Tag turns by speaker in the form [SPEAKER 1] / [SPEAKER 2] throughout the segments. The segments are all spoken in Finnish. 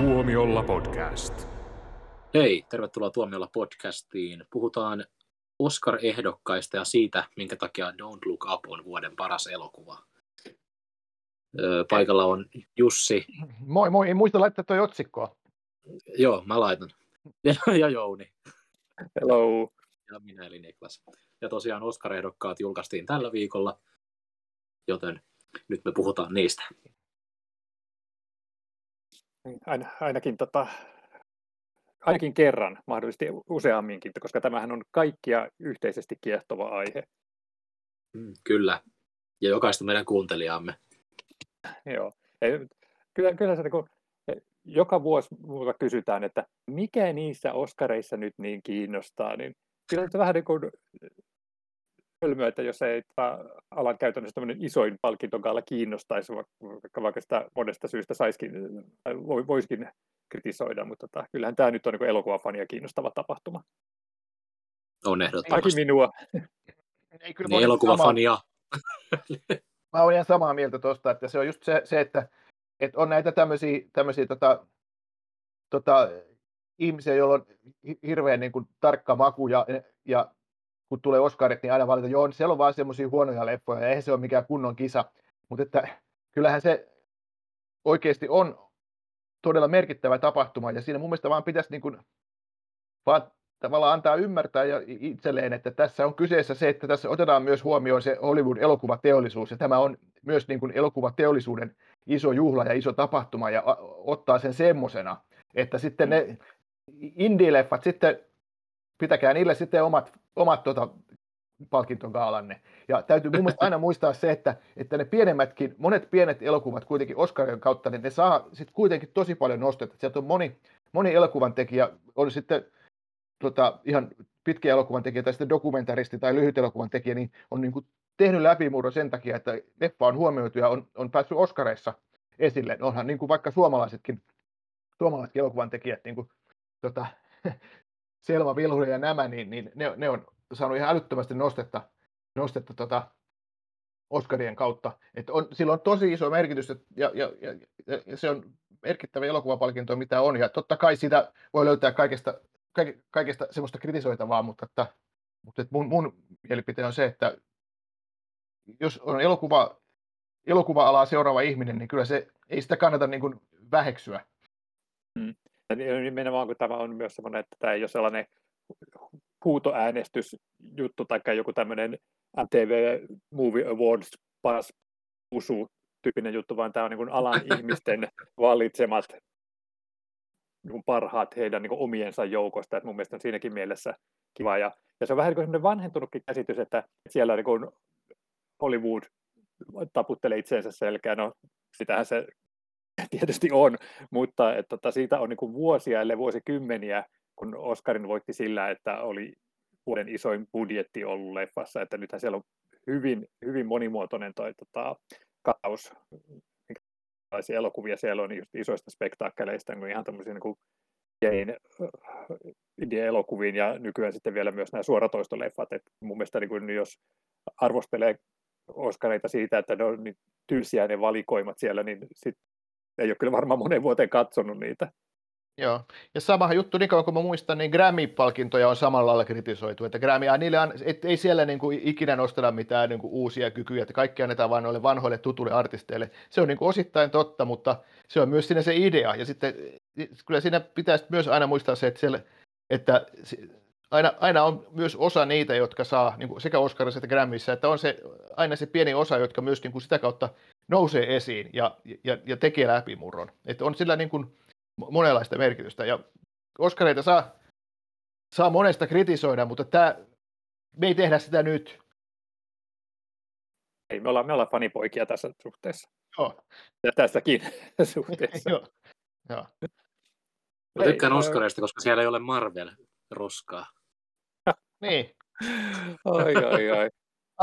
[SPEAKER 1] Tuomiolla podcast.
[SPEAKER 2] Hei, tervetuloa Tuomiolla podcastiin. Puhutaan Oscar-ehdokkaista ja siitä, minkä takia Don't Look Up on vuoden paras elokuva. Öö, paikalla on Jussi.
[SPEAKER 3] Moi moi, ei muista laittaa toi otsikkoa.
[SPEAKER 2] Joo, mä laitan. Ja, ja Jouni.
[SPEAKER 4] Hello.
[SPEAKER 2] Ja minä eli Niklas. Ja tosiaan Oscar-ehdokkaat julkaistiin tällä viikolla, joten nyt me puhutaan niistä.
[SPEAKER 4] Ain, ainakin, tota, ainakin kerran, mahdollisesti useamminkin, koska tämähän on kaikkia yhteisesti kiehtova aihe.
[SPEAKER 2] Mm, kyllä. Ja jokaista meidän kuuntelijaamme.
[SPEAKER 4] Joo. Kyllä, kyllä se, kun joka vuosi multa kysytään, että mikä niissä Oscareissa nyt niin kiinnostaa, niin kyllä se vähän niin kuin hölmöä, että jos ei alan käytännössä tämmöinen isoin palkintogalla kiinnostaisi, vaikka, vaikka sitä monesta syystä saisikin, voisikin kritisoida, mutta tota, kyllähän tämä nyt on niin elokuvafania kiinnostava tapahtuma.
[SPEAKER 2] On ehdottomasti.
[SPEAKER 4] Ainakin minua.
[SPEAKER 3] Ei, kyllä
[SPEAKER 2] Niin elokuvafania.
[SPEAKER 3] Mä olen ihan samaa mieltä tuosta, että se on just se, se että, että on näitä tämmöisiä, tämmöisiä tota, tota, ihmisiä, joilla on hirveän niin kuin, tarkka maku ja, ja kun tulee Oscarit, niin aina valita, joo, siellä on vaan semmoisia huonoja leffoja, ja eihän se ole mikään kunnon kisa. Mutta että kyllähän se oikeasti on todella merkittävä tapahtuma, ja siinä mun mielestä vaan pitäisi niin kuin, vaan tavallaan antaa ymmärtää ja itselleen, että tässä on kyseessä se, että tässä otetaan myös huomioon se Hollywood-elokuvateollisuus, ja tämä on myös niin kuin elokuvateollisuuden iso juhla ja iso tapahtuma, ja ottaa sen semmosena, että sitten ne indie-leffat sitten pitäkää niille sitten omat, omat tota, palkintogaalanne. Ja täytyy mun aina muistaa se, että, että ne pienemmätkin, monet pienet elokuvat kuitenkin Oscarin kautta, niin ne saa sitten kuitenkin tosi paljon nostetta. Sieltä on moni, moni elokuvan tekijä, oli sitten tota, ihan pitkä elokuvan tekijä tai sitten dokumentaristi tai lyhyt elokuvan tekijä, niin on niin kuin tehnyt läpimurron sen takia, että leffa on huomioitu ja on, on päässyt Oscareissa esille. Onhan niin kuin vaikka suomalaisetkin, suomalaisetkin elokuvan tekijät, niin kuin, tota, Selma Vilhuri ja nämä, niin, niin ne, ne, on saanut ihan älyttömästi nostetta, nostetta tota Oscarien kautta. Et on, sillä on tosi iso merkitys et, ja, ja, ja, ja, se on merkittävä elokuvapalkinto, mitä on. Ja totta kai sitä voi löytää kaikesta, kaik, kaikesta semmoista kritisoitavaa, mutta, että, mutta että mun, mun mielipite on se, että jos on elokuva, elokuva-alaa seuraava ihminen, niin kyllä se ei sitä kannata niin kuin väheksyä.
[SPEAKER 4] Hmm. Nimenomaan kun tämä on myös sellainen, että tämä ei ole sellainen huutoäänestysjuttu tai joku tämmöinen MTV Movie Awards paras usu tyyppinen juttu, vaan tämä on niin alan ihmisten valitsemat niin parhaat heidän niin omiensa joukosta, että mun mielestä on siinäkin mielessä kiva. Ja, ja se on vähän niin vanhentunutkin käsitys, että siellä niin Hollywood taputtelee itseensä selkään, no sitähän se tietysti on, mutta että, että siitä on niin kuin vuosia, ellei vuosikymmeniä, kun Oscarin voitti sillä, että oli vuoden isoin budjetti ollut leffassa, että nythän siellä on hyvin, hyvin monimuotoinen toi, tota, kaus, minkälaisia elokuvia siellä on just isoista spektaakkeleista, niin ihan tämmöisiä niin kuin indie-elokuviin ja nykyään sitten vielä myös nämä suoratoistoleffat. Et mun mielestä niin kuin, jos arvostelee Oscareita siitä, että ne on niin tylsiä ne valikoimat siellä, niin sit ei ole kyllä varmaan monen vuoteen katsonut niitä.
[SPEAKER 3] Joo, ja sama juttu, niin kauan kuin mä muistan, niin Grammy-palkintoja on samalla lailla kritisoitu, että Grammy, niille on, et, ei siellä niin kuin ikinä nosteta mitään niin kuin uusia kykyjä, että kaikki annetaan vain noille vanhoille tutuille artisteille. Se on niin kuin osittain totta, mutta se on myös siinä se idea, ja sitten kyllä siinä pitäisi myös aina muistaa se, että, siellä, että aina, aina on myös osa niitä, jotka saa niin kuin sekä Oscarissa että Grammyssä, että on se, aina se pieni osa, jotka myös niin kuin sitä kautta nousee esiin ja, ja, ja tekee läpimurron. Että on sillä niin kuin monenlaista merkitystä. Ja Oskareita saa, saa monesta kritisoida, mutta tämä, me ei tehdä sitä nyt.
[SPEAKER 4] Ei, me ollaan, me ollaan fanipoikia tässä suhteessa.
[SPEAKER 3] Joo.
[SPEAKER 4] Ja tässäkin suhteessa.
[SPEAKER 3] Joo. Joo.
[SPEAKER 2] Mä tykkään Oscareista, koska siellä ei ole Marvel-roskaa.
[SPEAKER 3] niin.
[SPEAKER 4] Oi, oi, oi.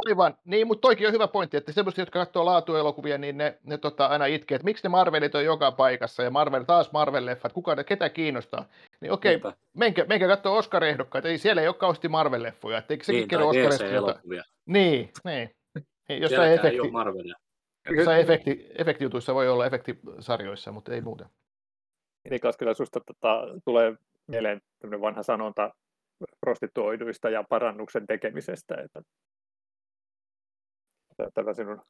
[SPEAKER 3] Aivan, niin, mutta toikin on hyvä pointti, että semmoiset, jotka katsoo laatuelokuvia, niin ne, ne tota, aina itkee, että miksi ne Marvelit on joka paikassa ja Marvel, taas Marvel-leffat, kuka ne, ketä kiinnostaa. Niin okei, okay, menkää, menkää katsoa Oscar-ehdokkaita, ei siellä ei ole kauheasti Marvel-leffoja, että eikö sekin
[SPEAKER 2] niin,
[SPEAKER 3] kerro
[SPEAKER 2] elokuvia.
[SPEAKER 3] Niin, niin. niin jossain efekti,
[SPEAKER 2] ei ole Marvelia.
[SPEAKER 3] Jossain efekti, efektijutuissa voi olla efektisarjoissa, mutta ei muuten.
[SPEAKER 4] Niklas, kyllä susta tota, tulee mieleen vanha sanonta prostituoiduista ja parannuksen tekemisestä, että tätä sinun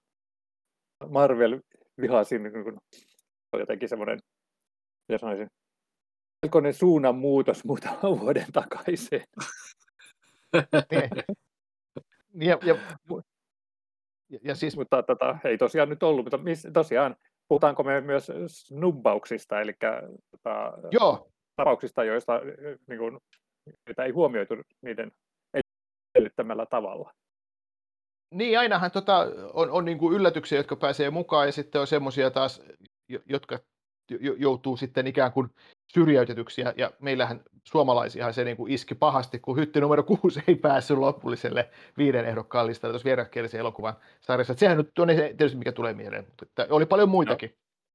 [SPEAKER 4] Marvel-vihasin niin on jotenkin semmoinen, mitä sanoisin, melkoinen suunnan muutos muutaman vuoden takaisin.
[SPEAKER 3] ja, ja, ja, ja siis...
[SPEAKER 4] Mutta tota, ei tosiaan nyt ollut, mutta miss, tosiaan puhutaanko me myös snubbauksista, eli tota,
[SPEAKER 3] Joo.
[SPEAKER 4] tapauksista, joista niin kuin, joita ei huomioitu niiden edellyttämällä tavalla.
[SPEAKER 3] Niin, ainahan tota, on, on niin kuin yllätyksiä, jotka pääsee mukaan, ja sitten on semmoisia taas, jotka joutuu sitten ikään kuin syrjäytetyksi, ja, meillähän suomalaisiahan se niin kuin iski pahasti, kun hytti numero kuusi ei päässyt lopulliselle viiden ehdokkaan listalle tuossa vierakielisen elokuvan sarjassa. Et sehän nyt on se tietysti, mikä tulee mieleen, mutta että oli paljon muitakin.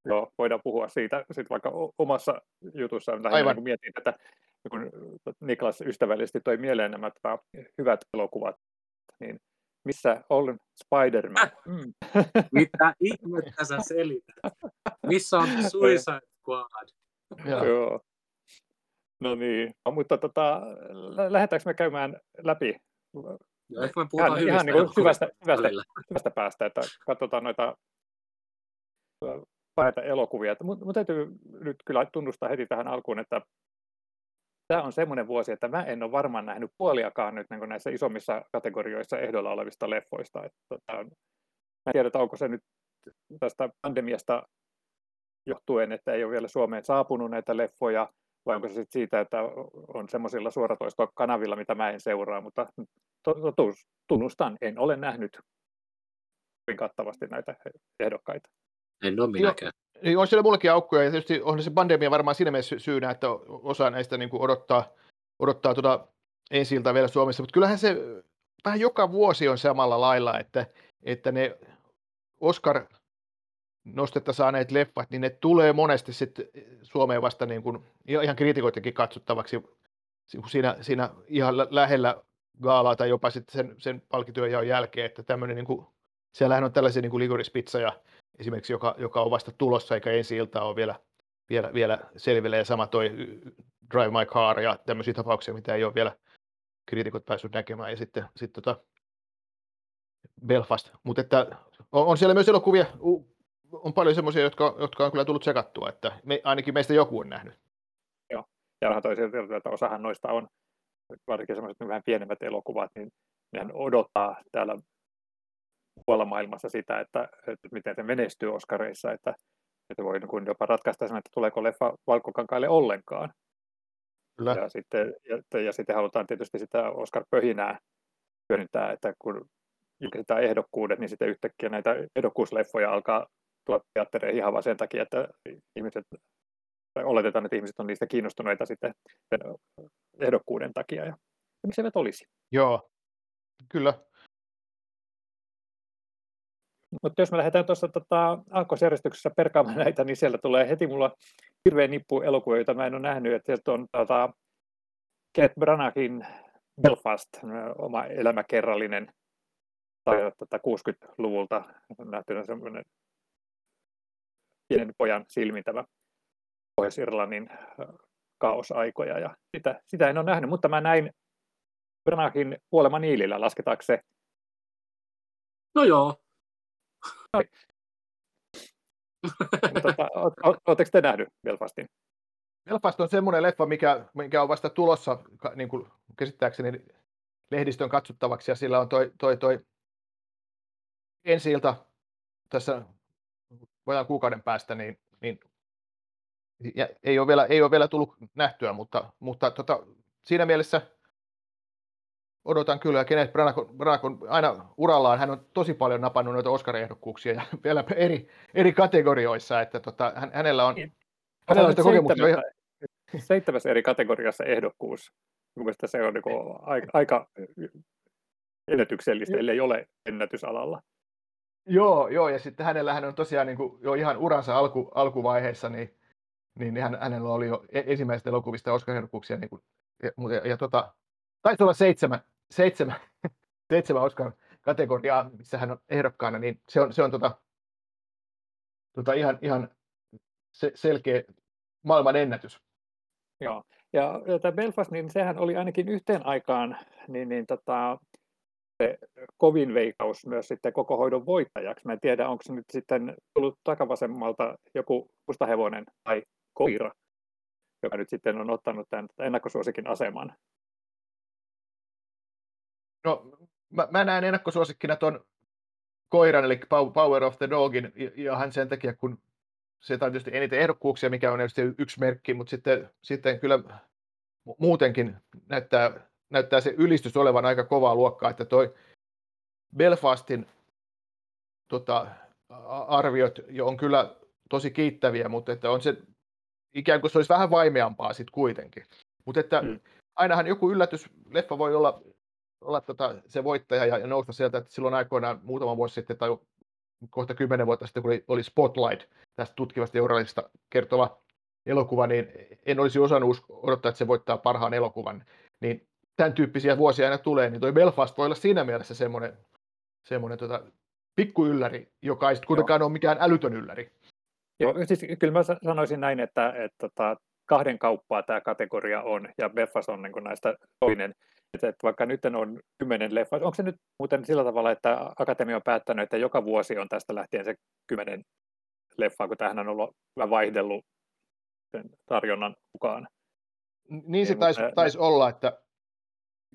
[SPEAKER 4] No, joo, voidaan puhua siitä sitten vaikka omassa jutussa, Aivan. Niin mietin tätä, kun Niklas ystävällisesti toi mieleen nämä hyvät elokuvat, niin missä on Spider-Man? Mm.
[SPEAKER 2] Mitä ihmettä sä selität? Missä on Suicide Squad?
[SPEAKER 4] Joo. No niin, no, mutta tota, lähdetäänkö me käymään läpi
[SPEAKER 2] Joo, ehkä me puhutaan
[SPEAKER 4] ihan, ihan niin kuin hyvästä, hyvästä, hyvästä, päästä, että katsotaan noita parhaita elokuvia. Mutta mun täytyy nyt kyllä tunnustaa heti tähän alkuun, että tämä on semmoinen vuosi, että mä en ole varmaan nähnyt puoliakaan nyt niin näissä isommissa kategorioissa ehdolla olevista leffoista. Että, tota, mä en tiedä, onko se nyt tästä pandemiasta johtuen, että ei ole vielä Suomeen saapunut näitä leffoja, vai onko se sitten siitä, että on semmoisilla suoratoistokanavilla, mitä mä en seuraa, mutta totuus, tunnustan, en ole nähnyt hyvin kattavasti näitä ehdokkaita.
[SPEAKER 2] En ole minäkään.
[SPEAKER 3] Niin on siellä mullakin aukkoja, ja tietysti on se pandemia varmaan siinä mielessä syynä, että osa näistä niin kuin odottaa, odottaa tuota ensi vielä Suomessa, mutta kyllähän se vähän joka vuosi on samalla lailla, että, että ne Oscar nostetta saaneet leffat, niin ne tulee monesti sitten Suomeen vasta niin kuin, ihan kriitikoidenkin katsottavaksi siinä, siinä ihan lähellä gaalaa tai jopa sitten sen, sen palkityöjaon jälkeen, että tämmöinen niin kuin, siellähän on tällaisia niin kuin ligurispizza esimerkiksi, joka, joka on vasta tulossa eikä ensi ilta ole vielä, vielä, vielä selville. Ja sama toi Drive My Car ja tämmöisiä tapauksia, mitä ei ole vielä kriitikot päässyt näkemään. Ja sitten, sitten tota Belfast, mutta että on, on, siellä myös elokuvia, on paljon semmoisia, jotka, jotka on kyllä tullut sekattua, että me, ainakin meistä joku on nähnyt.
[SPEAKER 4] Joo, ja onhan toisaalta, että osahan noista on, varsinkin semmoiset vähän pienemmät elokuvat, niin nehän odottaa täällä muualla maailmassa sitä, että, että miten se menestyy Oscareissa, että, että voi niin jopa ratkaista sen, että tuleeko leffa valkokankaille ollenkaan. Kyllä. Ja, sitten, ja, ja sitten halutaan tietysti sitä Oscar-pöhinää hyödyntää, että kun julkistetaan ehdokkuudet, niin sitten yhtäkkiä näitä ehdokkuusleffoja alkaa tulla teattereihin ihan vain sen takia, että ihmiset, tai oletetaan, että ihmiset on niistä kiinnostuneita sitten ehdokkuuden takia. Ja miksi eivät olisi?
[SPEAKER 3] Joo, kyllä.
[SPEAKER 4] Mutta jos me lähdetään tuossa tota, aakkosjärjestyksessä perkaamaan näitä, niin siellä tulee heti mulla hirveä nippu elokuvia, joita mä en ole nähnyt. Että sieltä on tota, Kenneth Branaghin Belfast, oma elämäkerrallinen tai tota, 60-luvulta nähtynä semmoinen pienen pojan silmintävä Pohjois-Irlannin kaosaikoja. Ja sitä, sitä en ole nähnyt, mutta mä näin Branaghin kuolema Niilillä, lasketaanko se?
[SPEAKER 2] No joo,
[SPEAKER 4] tota, Oletteko te nähnyt Belfastin?
[SPEAKER 3] Belfast on semmoinen leffa, mikä, mikä on vasta tulossa niin kuin käsittääkseni lehdistön katsottavaksi, ja sillä on toi, toi, toi ensi ilta tässä vajaan kuukauden päästä, niin, niin ja ei, ole vielä, ei ole vielä tullut nähtyä, mutta, mutta tota, siinä mielessä odotan kyllä, kenet Branagh on aina urallaan, hän on tosi paljon napannut noita Oscar-ehdokkuuksia ja vielä eri, eri kategorioissa, että tota, hän, hänellä on, niin. hänellä on kokemuksia. Ihan...
[SPEAKER 4] Seitsemäs eri kategoriassa ehdokkuus. Mielestäni se on niin aika, aika ennätyksellistä, ellei ole ennätysalalla.
[SPEAKER 3] Joo, joo, ja sitten hänellä hän on tosiaan niin kuin jo ihan uransa alku, alkuvaiheessa, niin, niin hän, hänellä oli jo e-, ensimmäistä elokuvista Oscar-ehdokkuuksia, niin kuin, ja, ja, ja tota, taisi olla seitsemän, seitsemän, seitsemän Oscar-kategoriaa, missä hän on ehdokkaana, niin se on, se on tota, tota ihan, ihan se, selkeä, maailman ennätys.
[SPEAKER 4] Joo, ja, ja tämä Belfast, niin sehän oli ainakin yhteen aikaan niin, niin tota, se kovin veikaus myös sitten koko hoidon voittajaksi. Mä en tiedä, onko se nyt sitten tullut takavasemmalta joku mustahevonen tai koira, joka nyt sitten on ottanut tämän ennakkosuosikin aseman.
[SPEAKER 3] No, mä, mä näen ennakkosuosikkina tuon koiran, eli Power of the Dogin, ja hän sen takia, kun se on tietysti eniten ehdokkuuksia, mikä on yksi merkki, mutta sitten, sitten kyllä muutenkin näyttää, näyttää se ylistys olevan aika kovaa luokkaa, että toi Belfastin tota, arviot jo on kyllä tosi kiittäviä, mutta että on se ikään kuin se olisi vähän vaimeampaa sitten kuitenkin. Mutta että mm. ainahan joku yllätys, leffa voi olla, olla tota, se voittaja ja, ja nousta sieltä, että silloin aikoinaan muutama vuosi sitten tai kohta kymmenen vuotta sitten, kun oli, oli Spotlight tästä tutkivasta journalista kertova elokuva, niin en olisi osannut odottaa, että se voittaa parhaan elokuvan. Niin tämän tyyppisiä vuosia aina tulee, niin toi Belfast voi olla siinä mielessä semmoinen, semmoinen tota, pikku ylläri, joka ei kuitenkaan ole mikään älytön ylläri.
[SPEAKER 4] Joo, siis kyllä mä sanoisin näin, että, että, että tota, kahden kauppaa tämä kategoria on, ja Belfast on niin näistä toinen. Että, että vaikka nyt on kymmenen leffa, onko se nyt muuten sillä tavalla, että Akatemia on päättänyt, että joka vuosi on tästä lähtien se kymmenen leffaa, kun tähän on ollut vähän vaihdellut sen tarjonnan mukaan.
[SPEAKER 3] Niin se taisi, taisi olla, että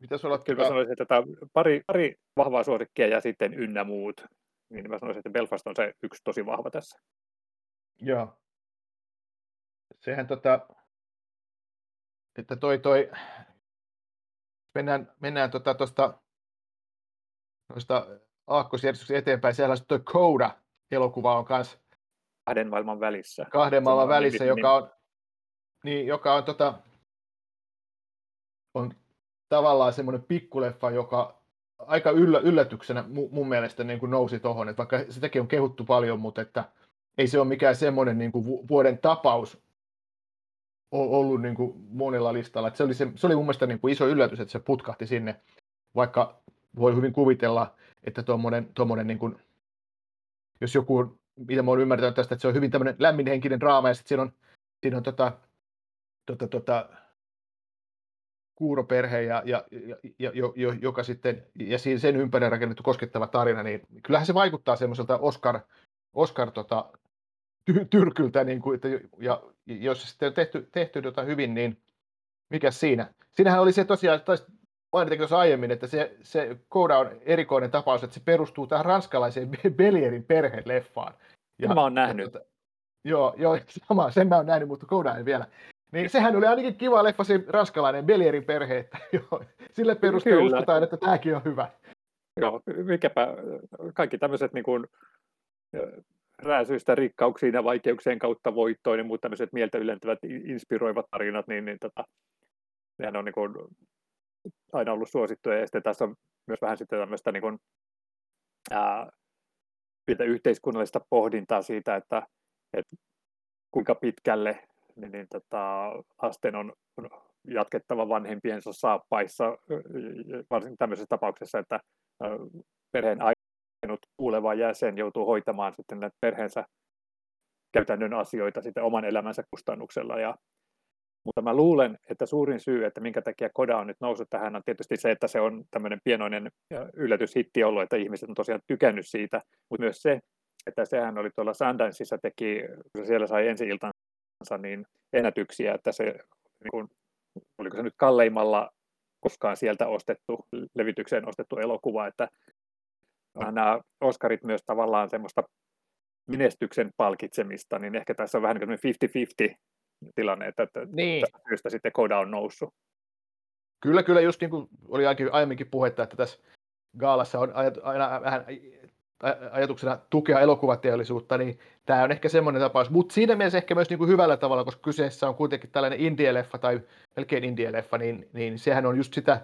[SPEAKER 4] pitäisi olla... Kyllä mä sanoisin, että tämä pari, pari vahvaa suosikkia ja sitten ynnä muut. Niin mä sanoisin, että Belfast on se yksi tosi vahva tässä.
[SPEAKER 3] Joo. Sehän tota, että toi toi, mennään, mennään tuosta tota, noista aakkosjärjestyksen eteenpäin, siellä on toi Coda-elokuva on kanssa
[SPEAKER 4] kahden maailman välissä.
[SPEAKER 3] Kahden maailman välissä, joka on, niin, joka on, tota, on tavallaan semmoinen pikkuleffa, joka aika yllä, yllätyksenä mun mielestä niin kuin nousi tuohon, että vaikka sitäkin on kehuttu paljon, mutta että ei se ole mikään semmoinen niin kuin vuoden tapaus ollut niin kuin monella listalla. Että se, oli se, se oli mun mielestä niin kuin iso yllätys, että se putkahti sinne, vaikka voi hyvin kuvitella, että tuommoinen, tuommoinen niin kuin, jos joku, mitä mä oon ymmärtänyt tästä, että se on hyvin tämmöinen lämminhenkinen draama, ja sitten siinä on, siinä on tota, tota, tota, kuuroperhe, ja, ja, ja, jo, jo, joka sitten, ja siinä sen ympärillä rakennettu koskettava tarina, niin kyllähän se vaikuttaa semmoiselta Oscar, Oscar tota, ty, tyrkyltä, niin kuin, että, ja jos se sitten on tehty, tehty tota hyvin, niin mikä siinä? Siinähän oli se tosiaan, taisi mainitakin tuossa aiemmin, että se, se Kouda on erikoinen tapaus, että se perustuu tähän ranskalaiseen Belierin perheleffaan.
[SPEAKER 4] Ja, mä oon nähnyt. Ja, tota,
[SPEAKER 3] joo, joo, sama, sen mä oon nähnyt, mutta Kouda ei vielä. Niin sehän oli ainakin kiva leffa, se ranskalainen Belierin perhe, että joo, sille perusteella uskotaan, että tämäkin on hyvä.
[SPEAKER 4] Joo, mikäpä, kaikki tämmöiset niin kuin, rääsyistä rikkauksiin ja vaikeuksien kautta voittoon, niin muut tämmöiset mieltä ylentävät, inspiroivat tarinat, niin, niin tota, nehän on niin kuin, aina ollut suosittuja. Ja sitten tässä on myös vähän sitten tämmöistä niin kuin, ää, yhteiskunnallista pohdintaa siitä, että, että kuinka pitkälle niin, niin tota, lasten on, on jatkettava vanhempiensa saappaissa, varsinkin tämmöisessä tapauksessa, että perheen ainut kuuleva jäsen joutuu hoitamaan sitten perheensä käytännön asioita sitten oman elämänsä kustannuksella. Ja, mutta mä luulen, että suurin syy, että minkä takia Koda on nyt noussut tähän, on tietysti se, että se on tämmöinen pienoinen yllätyshitti ollut, että ihmiset on tosiaan tykännyt siitä, mutta myös se, että sehän oli tuolla Sundanceissa teki, kun se siellä sai ensi iltansa, niin ennätyksiä, että se, niin kuin, oliko se nyt kalleimmalla koskaan sieltä ostettu, levitykseen ostettu elokuva, että nämä Oscarit myös tavallaan semmoista menestyksen palkitsemista, niin ehkä tässä on vähän niin kuin 50-50 tilanne, että, että niin. tästä syystä sitten Koda on noussut.
[SPEAKER 3] Kyllä, kyllä, just niin kuin oli aiemminkin puhetta, että tässä Gaalassa on aina vähän ajatuksena tukea elokuvateollisuutta, niin tämä on ehkä semmoinen tapaus. Mutta siinä mielessä ehkä myös niin kuin hyvällä tavalla, koska kyseessä on kuitenkin tällainen indie-leffa tai melkein indie-leffa, niin, niin sehän on just sitä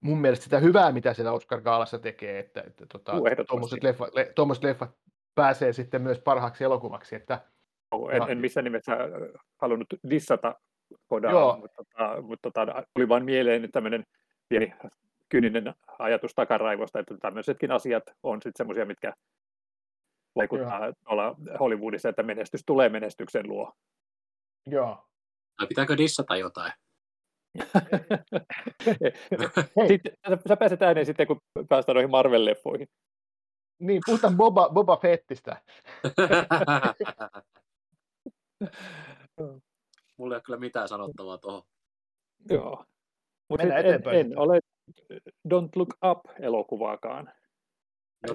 [SPEAKER 3] mun mielestä sitä hyvää, mitä siellä Oscar Gaalassa tekee, että, että tota, tuommoiset leffa, le, leffat pääsee sitten myös parhaaksi elokuvaksi. Että,
[SPEAKER 4] Joo, en, en missään nimessä äh, halunnut dissata Kodaa, Joo. mutta, tota, mutta tota, tuli vain mieleen tämmöinen pieni kyyninen ajatus takaraivosta, että tämmöisetkin asiat on sitten semmoisia, mitkä vaikuttaa olla Hollywoodissa, että menestys tulee menestyksen luo.
[SPEAKER 3] Joo.
[SPEAKER 2] Tai pitääkö dissata jotain?
[SPEAKER 4] Sitten, sä, pääset ääneen sitten, kun päästään noihin Marvel-leffoihin.
[SPEAKER 3] Niin, puhutaan Boba, Boba Fettistä.
[SPEAKER 2] Mulla ei ole kyllä mitään sanottavaa tuohon.
[SPEAKER 4] Joo. Mutta en,
[SPEAKER 3] eteenpäin
[SPEAKER 4] en ole Don't Look Up-elokuvaakaan.
[SPEAKER 2] No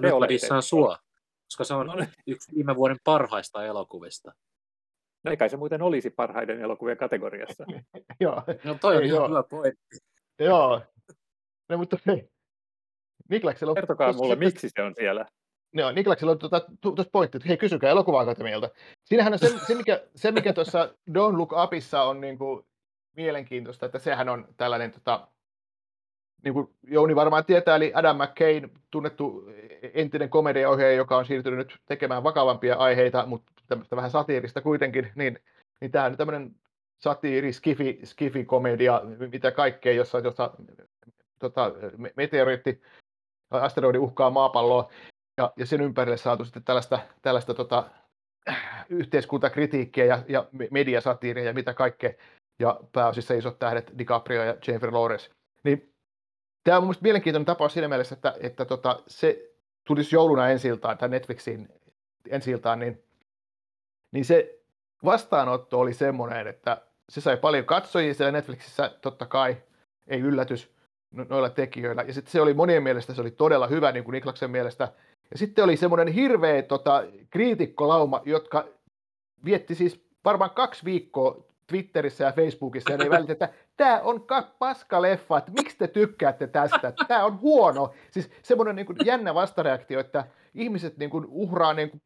[SPEAKER 4] Te
[SPEAKER 2] nyt mä dissaan sua, koska se on
[SPEAKER 4] No
[SPEAKER 2] yksi viime vuoden parhaista elokuvista.
[SPEAKER 4] No ei kai se muuten olisi parhaiden elokuvien kategoriassa.
[SPEAKER 3] Joo,
[SPEAKER 2] No toi on ihan hyvä pointti.
[SPEAKER 3] joo. No mutta hei. Niklaksella on...
[SPEAKER 4] Kertokaa mulle, miksi se on siellä.
[SPEAKER 3] Joo, Niklaksella on tuota, tu- tuossa pointti, että hei, kysykää elokuva-akatemialta. Siinähän on se, se mikä, se, mikä tuossa Don't Look Upissa on niin kuin mielenkiintoista, että sehän on tällainen, tota, niin kuin Jouni varmaan tietää, eli Adam McCain, tunnettu entinen komediaohjaaja, joka on siirtynyt nyt tekemään vakavampia aiheita, mutta tämmöistä vähän satiirista kuitenkin, niin, niin tämä on tämmöinen satiiri, skifi, skifi-komedia, mitä kaikkea, jossa, jossa tota, me- meteoriitti, asteroidi uhkaa maapalloa, ja, ja sen ympärille saatu sitten tällaista, tällaista tota, yhteiskuntakritiikkiä ja, ja me- mediasatiiria ja mitä kaikkea, ja pääosissa isot tähdet DiCaprio ja Jennifer Lawrence. Niin, tämä on mun mielestä mielenkiintoinen tapaus siinä mielessä, että, että tota, se tulisi jouluna ensi iltaan, tai Netflixiin ensi iltaan, niin, niin se vastaanotto oli semmoinen, että se sai paljon katsojia siellä Netflixissä, totta kai, ei yllätys no- noilla tekijöillä. Ja sitten se oli monien mielestä se oli todella hyvä, niin kuin Niklaksen mielestä. Ja sitten oli semmoinen hirveä tota, kriitikkolauma, jotka vietti siis varmaan kaksi viikkoa Twitterissä ja Facebookissa, ja ne välitti, että tämä on ka- paska leffa, että miksi te tykkäätte tästä, tämä on huono. Siis semmoinen niin kuin jännä vastareaktio, että ihmiset niin kuin uhraa niin kuin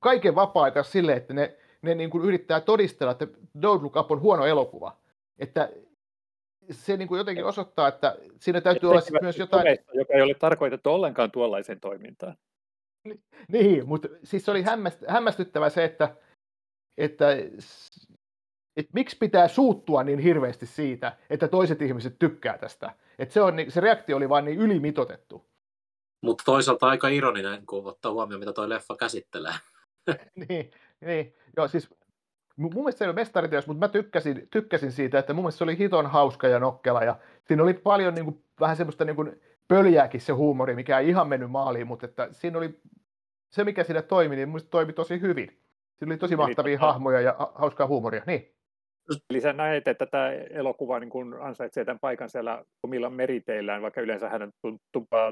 [SPEAKER 3] kaiken vapaa-aikansa sille, että ne, ne niin kuin yrittää todistella, että Don't Look Up on huono elokuva. Että se niin kuin jotenkin osoittaa, että siinä täytyy olla sit myös jotain...
[SPEAKER 4] komeista, joka ei ole tarkoitettu ollenkaan tuollaiseen toimintaan.
[SPEAKER 3] Niin, mutta siis se oli hämmäst, hämmästyttävä se, että, että, että miksi pitää suuttua niin hirveästi siitä, että toiset ihmiset tykkää tästä. Että se, on, se reaktio oli vaan niin ylimitotettu.
[SPEAKER 2] Mutta toisaalta aika ironinen, kun ottaa huomioon, mitä toi leffa käsittelee.
[SPEAKER 3] niin, niin, joo, siis mun mielestä se ei ole mestariteos, mutta mä tykkäsin, tykkäsin siitä, että mun mielestä se oli hiton hauska ja nokkela, ja siinä oli paljon niin kuin, vähän semmoista niin kuin, pöljääkin se huumori, mikä ei ihan mennyt maaliin, mutta että siinä oli se, mikä siinä toimi, niin mun toimi tosi hyvin. Siinä oli tosi mahtavia
[SPEAKER 4] tota-
[SPEAKER 3] hahmoja ja ha- hauskaa huumoria. Niin,
[SPEAKER 4] Eli sä näet, että tämä elokuva niin kun ansaitsee tämän paikan siellä omilla meriteillään, vaikka yleensä hän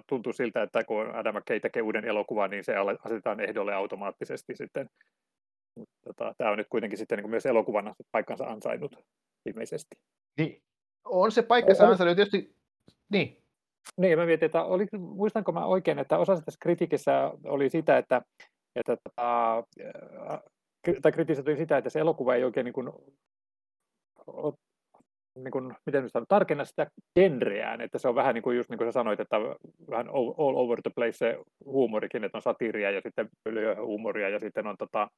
[SPEAKER 4] tuntuu, siltä, että kun Adam McKay tekee uuden elokuvan, niin se asetetaan ehdolle automaattisesti sitten. Tota, tämä on nyt kuitenkin sitten niin myös elokuvana paikkansa ansainnut ilmeisesti.
[SPEAKER 3] niin on se paikkansa ansainnut tietysti, niin,
[SPEAKER 4] Niin, mä mietin, että oli, muistanko mä oikein, että osa tässä kritiikissä oli sitä, että, että tota, kri- tai kritisoitiin sitä, että se elokuva ei oikein niin kuin, niin kuin, miten nyt sanon, tarkenna sitä genreään, että se on vähän niin kuin just niin kuin sä sanoit, että vähän all over the place se huumorikin, että on satiiria ja sitten huumoria ja sitten on tota,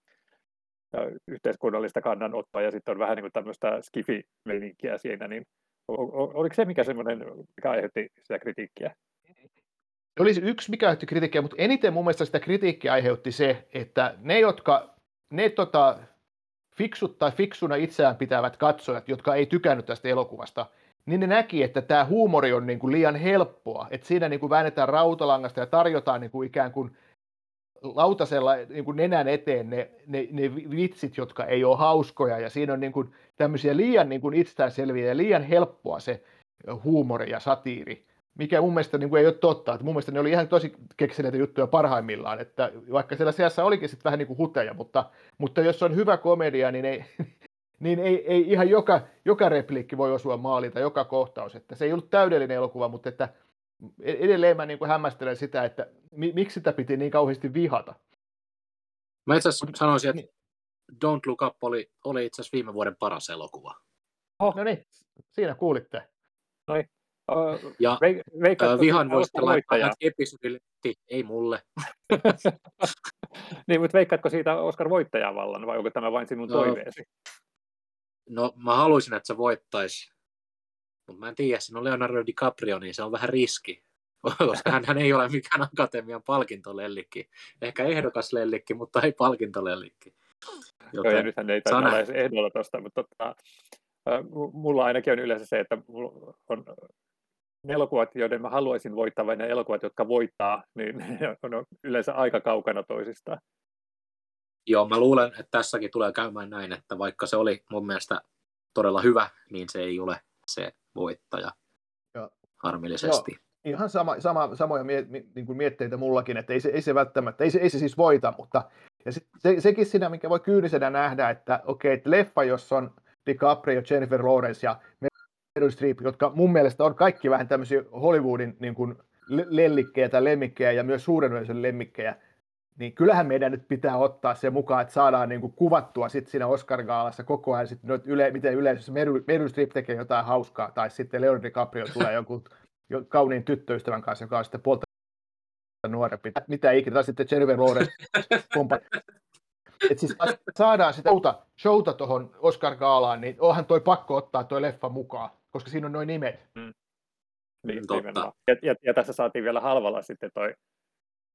[SPEAKER 4] yhteiskunnallista kannanottoa ja sitten on vähän niin kuin tämmöistä skifi-meininkiä siinä, niin oliko se mikä semmoinen, mikä aiheutti sitä kritiikkiä?
[SPEAKER 3] Se oli se yksi, mikä aiheutti kritiikkiä, mutta eniten mun mielestä sitä kritiikkiä aiheutti se, että ne, jotka, ne tota, fiksut tai fiksuna itseään pitävät katsojat, jotka ei tykännyt tästä elokuvasta, niin ne näki, että tämä huumori on niin kuin liian helppoa, että siinä niin kuin väännetään rautalangasta ja tarjotaan niin kuin ikään kuin lautasella niin kuin nenän eteen ne, ne, ne vitsit, jotka ei ole hauskoja, ja siinä on niin kuin tämmöisiä liian niin kuin itsestäänselviä ja liian helppoa se huumori ja satiiri, mikä mun mielestä niin kuin ei ole totta. Että mun mielestä ne oli ihan tosi keksineitä juttuja parhaimmillaan, että vaikka siellä seassa olikin sitten vähän niin kuin huteja, mutta, mutta jos on hyvä komedia, niin ei, niin ei, ei ihan joka, joka repliikki voi osua maaliin tai joka kohtaus. Että se ei ollut täydellinen elokuva, mutta että edelleen mä niin kuin hämmästelen sitä, että mi, miksi sitä piti niin kauheasti vihata.
[SPEAKER 2] Mä itse asiassa sanoisin, että
[SPEAKER 3] Niin.
[SPEAKER 2] Don't Look Up oli, oli itse asiassa viime vuoden paras elokuva.
[SPEAKER 3] No niin, siinä kuulitte.
[SPEAKER 2] Ja Ö, vihan
[SPEAKER 4] sitä
[SPEAKER 2] voi sitten laittaa episodille, ei mulle.
[SPEAKER 4] niin, mutta veikkaatko siitä Oscar-voittajaa vallan, vai onko tämä vain sinun
[SPEAKER 2] No.
[SPEAKER 4] toiveesi?
[SPEAKER 2] No mä haluaisin, että se voittaisi, mutta mä en tiedä, siinä on Leonardo DiCaprio, niin se on vähän riski. Koska hän, hän ei ole mikään akatemian palkintolellikki. Ehkä ehdokas lellikki, mutta ei palkintolellikki.
[SPEAKER 4] Joo, ja
[SPEAKER 2] Joten
[SPEAKER 4] nythän ei
[SPEAKER 2] nähdä.
[SPEAKER 4] edes ehdolla tuosta, mutta tota, mulla ainakin on yleensä se, että on elokuvat, joiden mä haluaisin voittaa, vai ne elokuvat, jotka voittaa, niin ne on yleensä aika kaukana toisistaan.
[SPEAKER 2] Joo, mä luulen, että tässäkin tulee käymään näin, että vaikka se oli mun mielestä todella hyvä, niin se ei ole se voittaja
[SPEAKER 3] Joo.
[SPEAKER 2] harmillisesti.
[SPEAKER 3] ihan sama, sama, samoja mie, mi, niin kuin mietteitä mullakin, että ei se, ei se välttämättä, ei se, ei se siis voita, mutta ja sit, se, sekin siinä, mikä voi kyynisenä nähdä, että okei, että leffa, jossa on DiCaprio, Jennifer Lawrence ja Meryl Streep, jotka mun mielestä on kaikki vähän tämmöisiä Hollywoodin niin kuin le- lellikkejä tai lemmikkejä ja myös suuren yleisön lemmikkejä, niin kyllähän meidän nyt pitää ottaa se mukaan, että saadaan niin kuin kuvattua sit siinä Oscar-gaalassa koko ajan, sit noit yle, miten yleisössä Meryl, Meryl Streep tekee jotain hauskaa, tai sitten Leonardo DiCaprio tulee joku jo kauniin tyttöystävän kanssa, joka on sitten puolta nuorempi, mitä ikinä, tai sitten Jennifer Lawrence. Pompa. Et siis saadaan sitä showta, showta tuohon Oscar-gaalaan, niin onhan toi pakko ottaa toi leffa mukaan, koska siinä on noin nimet.
[SPEAKER 4] Niin,
[SPEAKER 2] Totta.
[SPEAKER 4] ja, ja, ja, tässä saatiin vielä halvalla sitten toi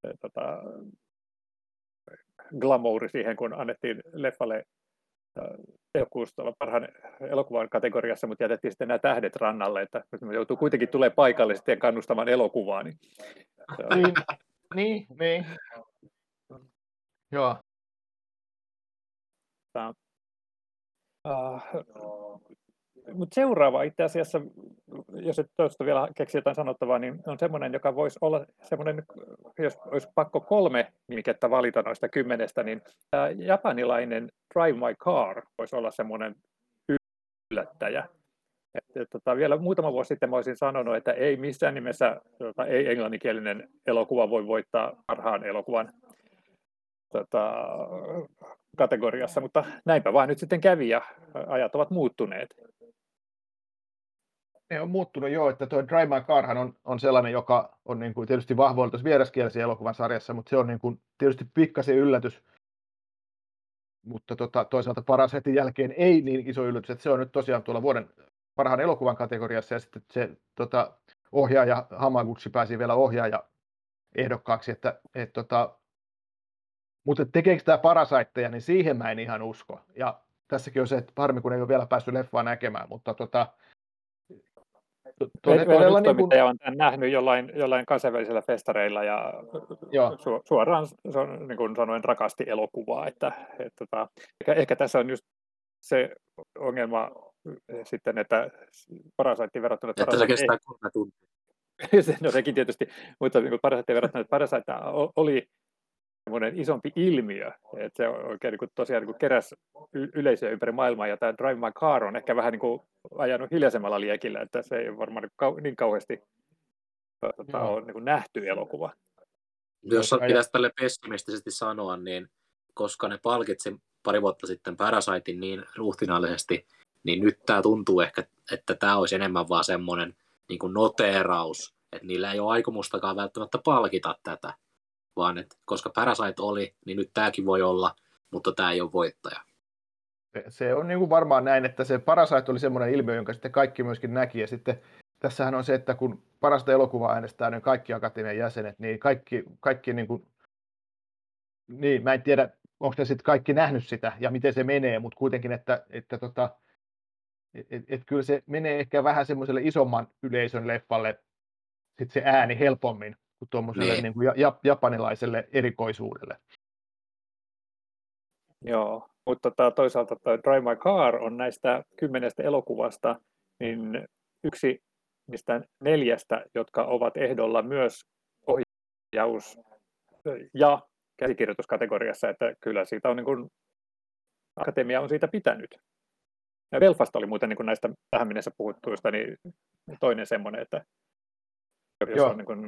[SPEAKER 4] se, tota, glamouri siihen, kun annettiin leffalle tehokkuus tuolla parhaan elokuvan kategoriassa, mutta jätettiin sitten nämä tähdet rannalle, että nyt me joutuu kuitenkin tulee paikalle sitten kannustamaan elokuvaa. Niin, se on-
[SPEAKER 3] Niin, niin, niin. Joo,
[SPEAKER 4] Uh, mutta seuraava itse asiassa, jos et tuosta vielä keksi jotain sanottavaa, niin on semmoinen, joka voisi olla semmoinen, jos olisi pakko kolme nimikettä valita noista kymmenestä, niin tämä japanilainen Drive My Car voisi olla semmoinen yllättäjä. Et, et, tota, vielä muutama vuosi sitten mä olisin sanonut, että ei missään nimessä tota, ei englanninkielinen elokuva voi voittaa parhaan elokuvan tota, kategoriassa, mutta näinpä vaan nyt sitten kävi ja ajat ovat muuttuneet.
[SPEAKER 3] Ne on muuttunut joo, että tuo Drive My Carhan on, on sellainen, joka on niin kuin tietysti vahvoilla tuossa vieraskielisen elokuvan sarjassa, mutta se on niin kuin tietysti pikkasen yllätys, mutta tota, toisaalta paras heti jälkeen ei niin iso yllätys, että se on nyt tosiaan tuolla vuoden parhaan elokuvan kategoriassa ja sitten se tota, ohjaaja Hamaguchi pääsi vielä ohjaaja ehdokkaaksi, että et, tota, mutta tekeekö tämä parasaitteja, niin siihen mä en ihan usko. Ja tässäkin on se, että harmi kun ei ole vielä päässyt leffaa näkemään, mutta tota, to-
[SPEAKER 4] Meidän
[SPEAKER 3] todella
[SPEAKER 4] yksi
[SPEAKER 3] niin kuin,
[SPEAKER 4] on tämän nähnyt jollain, jollain kansainvälisillä festareilla ja
[SPEAKER 3] Joo.
[SPEAKER 4] su, suoraan se on, niin kuin sanoin, rakasti elokuvaa. Että, että, tota, ehkä, ehkä tässä on just se ongelma sitten, että Parasaitiin verrattuna...
[SPEAKER 2] Että se
[SPEAKER 4] Parasite
[SPEAKER 2] kestää kolme tuntia.
[SPEAKER 4] Se- no sekin tietysti, mutta niin Parasite verrattuna, että Parasite oli semmoinen isompi ilmiö, että se oikein niin kuin, tosiaan niin kuin keräs yleisöä ympäri maailmaa, ja tämä Drive My Car on ehkä vähän niin kuin ajanut hiljaisemmalla liekillä, että se ei varmaan niin kau- niin kauheasti tota,
[SPEAKER 3] Joo.
[SPEAKER 4] ole niin kuin nähty elokuva.
[SPEAKER 2] Jos pitäisi tälle pessimistisesti sanoa, niin koska ne palkitsi pari vuotta sitten Parasitein niin ruhtinaallisesti, niin nyt tämä tuntuu ehkä, että tämä olisi enemmän vaan semmoinen niin noteeraus, että niillä ei ole aikomustakaan välttämättä palkita tätä, vaan että koska Parasite oli, niin nyt tämäkin voi olla, mutta tämä ei ole voittaja.
[SPEAKER 3] se- on niin kuin varmaan näin, että se Parasite oli semmoinen ilmiö, jonka sitten kaikki myöskin näki, ja sitten tässähän on se, että kun parasta elokuvaa äänestää niin kaikki akatemian jäsenet, niin kaikki, kaikki niin kuin, niin mä en tiedä, onko ne sitten kaikki nähnyt sitä ja miten se menee, mutta kuitenkin, että, että tota, et, et, et kyllä se menee ehkä vähän semmoiselle isomman yleisön leffalle sit se ääni helpommin kuin tuommoiselle
[SPEAKER 2] Niin.
[SPEAKER 3] niin kuin ja, ja, japanilaiselle erikoisuudelle.
[SPEAKER 4] Joo, mutta tota, toisaalta toi Drive My Car on näistä kymmenestä elokuvasta niin yksi niistä neljästä, jotka ovat ehdolla myös ohjaus- ja käsikirjoituskategoriassa, että kyllä siitä on niin kuin, akatemia on siitä pitänyt. Ja Belfast oli muuten niin kuin näistä tähän mennessä puhuttuista niin toinen semmoinen, että jos
[SPEAKER 3] Joo.
[SPEAKER 4] on niin kuin,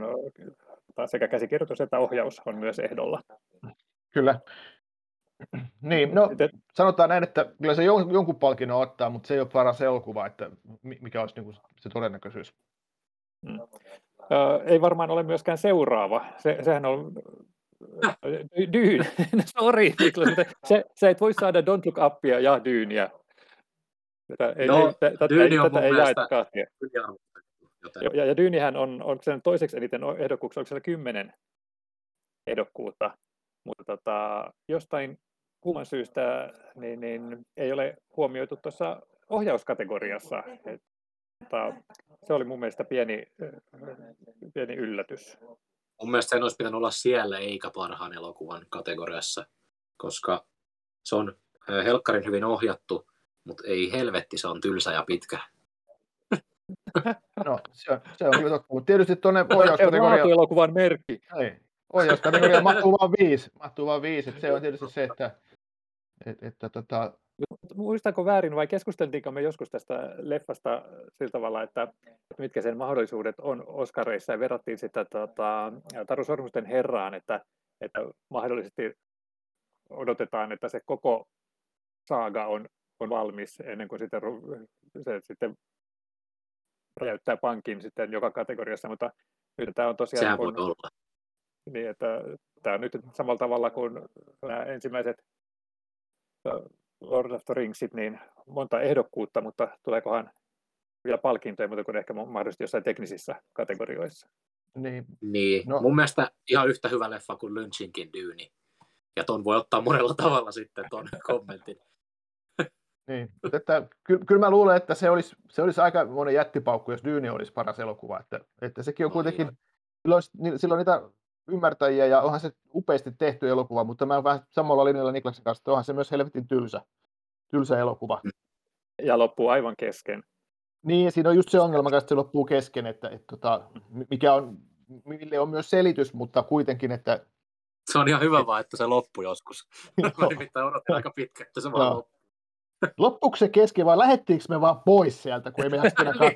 [SPEAKER 4] sekä käsikirjoitus että ohjaus on myös ehdolla.
[SPEAKER 3] Kyllä. Niin, no
[SPEAKER 4] Et-
[SPEAKER 3] sanotaan näin, että kyllä se jon- jonkun palkinnon ottaa, mutta se ei ole paras elokuva, että mi- mikä olisi niin kuin se todennäköisyys.
[SPEAKER 4] Ö, ei varmaan ole myöskään seuraava. Se, sehän on Dune. No, Sorry, Niklas, mutta se, sä et voi saada Don't Look Upia ja Dyyniä. Tätä ei,
[SPEAKER 2] No,
[SPEAKER 4] ei, tä- tätä,
[SPEAKER 2] on
[SPEAKER 4] tätä
[SPEAKER 2] mun
[SPEAKER 4] ei
[SPEAKER 2] mielestä- Joten
[SPEAKER 4] Ja, ja, Dyynihän on, on sen toiseksi eniten ehdokkuuksia, onko siellä kymmenen ehdokkuutta. Mutta tota, jostain kumman syystä niin, niin, ei ole huomioitu tuossa ohjauskategoriassa. Et, mutta se oli mun mielestä pieni, pieni yllätys.
[SPEAKER 2] Mun mielestä sen olisi pitänyt olla siellä eikä parhaan elokuvan kategoriassa, koska se on helkkarin hyvin ohjattu, mutta ei helvetti, se on tylsä ja pitkä.
[SPEAKER 3] No, se on, se on kyllä totta. Mutta tietysti tuonne ohjauskategoria...
[SPEAKER 4] elokuvan merkki.
[SPEAKER 3] Ei, ohjauskategoria mahtuu vain viisi. Mahtuu vain viisi. Et se on tietysti se, että, että, että tota...
[SPEAKER 4] Muistanko väärin vai keskusteltiinko me joskus tästä leffasta sillä tavalla, että mitkä sen mahdollisuudet on Oscareissa ja verrattiin sitä tota, Taru Sormusten herraan, että, että mahdollisesti odotetaan, että se koko saaga on, on valmis ennen kuin sitten, se sitten räjäyttää pankin sitten joka kategoriassa, mutta nyt tämä on tosiaan...
[SPEAKER 2] Sehän voi olla.
[SPEAKER 4] Niin, että tämä on nyt samalla tavalla kuin nämä ensimmäiset Lord of the Ringsit, niin monta ehdokkuutta, mutta tuleekohan vielä palkintoja, mutta kuin ehkä mahdollisesti jossain teknisissä kategorioissa.
[SPEAKER 3] Niin.
[SPEAKER 2] niin. No. Mun mielestä ihan yhtä hyvä leffa kuin Lynchinkin Dyyni. Ja ton voi ottaa monella tavalla sitten ton kommentin.
[SPEAKER 3] Niin, että, kyllä, kyllä mä luulen, että se olisi, se olisi aika monen jättipaukku, jos Dyyni olisi paras elokuva. Että, että sekin on no, kuitenkin, silloin, silloin niitä ymmärtäjiä ja onhan se upeasti tehty elokuva, mutta mä oon vähän samalla linjalla Niklaksen kanssa, että onhan se myös helvetin tylsä, tylsä elokuva.
[SPEAKER 4] Ja loppuu aivan kesken.
[SPEAKER 3] Niin, siinä on just se ongelma, että se loppuu kesken, että, että, että tota, mikä on, mille on myös selitys, mutta kuitenkin, että...
[SPEAKER 2] Se on ihan hyvä vaan, että se loppui joskus. Mä nimittäin odotin aika pitkä, että se vaan loppui.
[SPEAKER 3] Loppuuko se kesken vai lähettiinkö me vaan pois sieltä, kun ei me jaksa katsoa?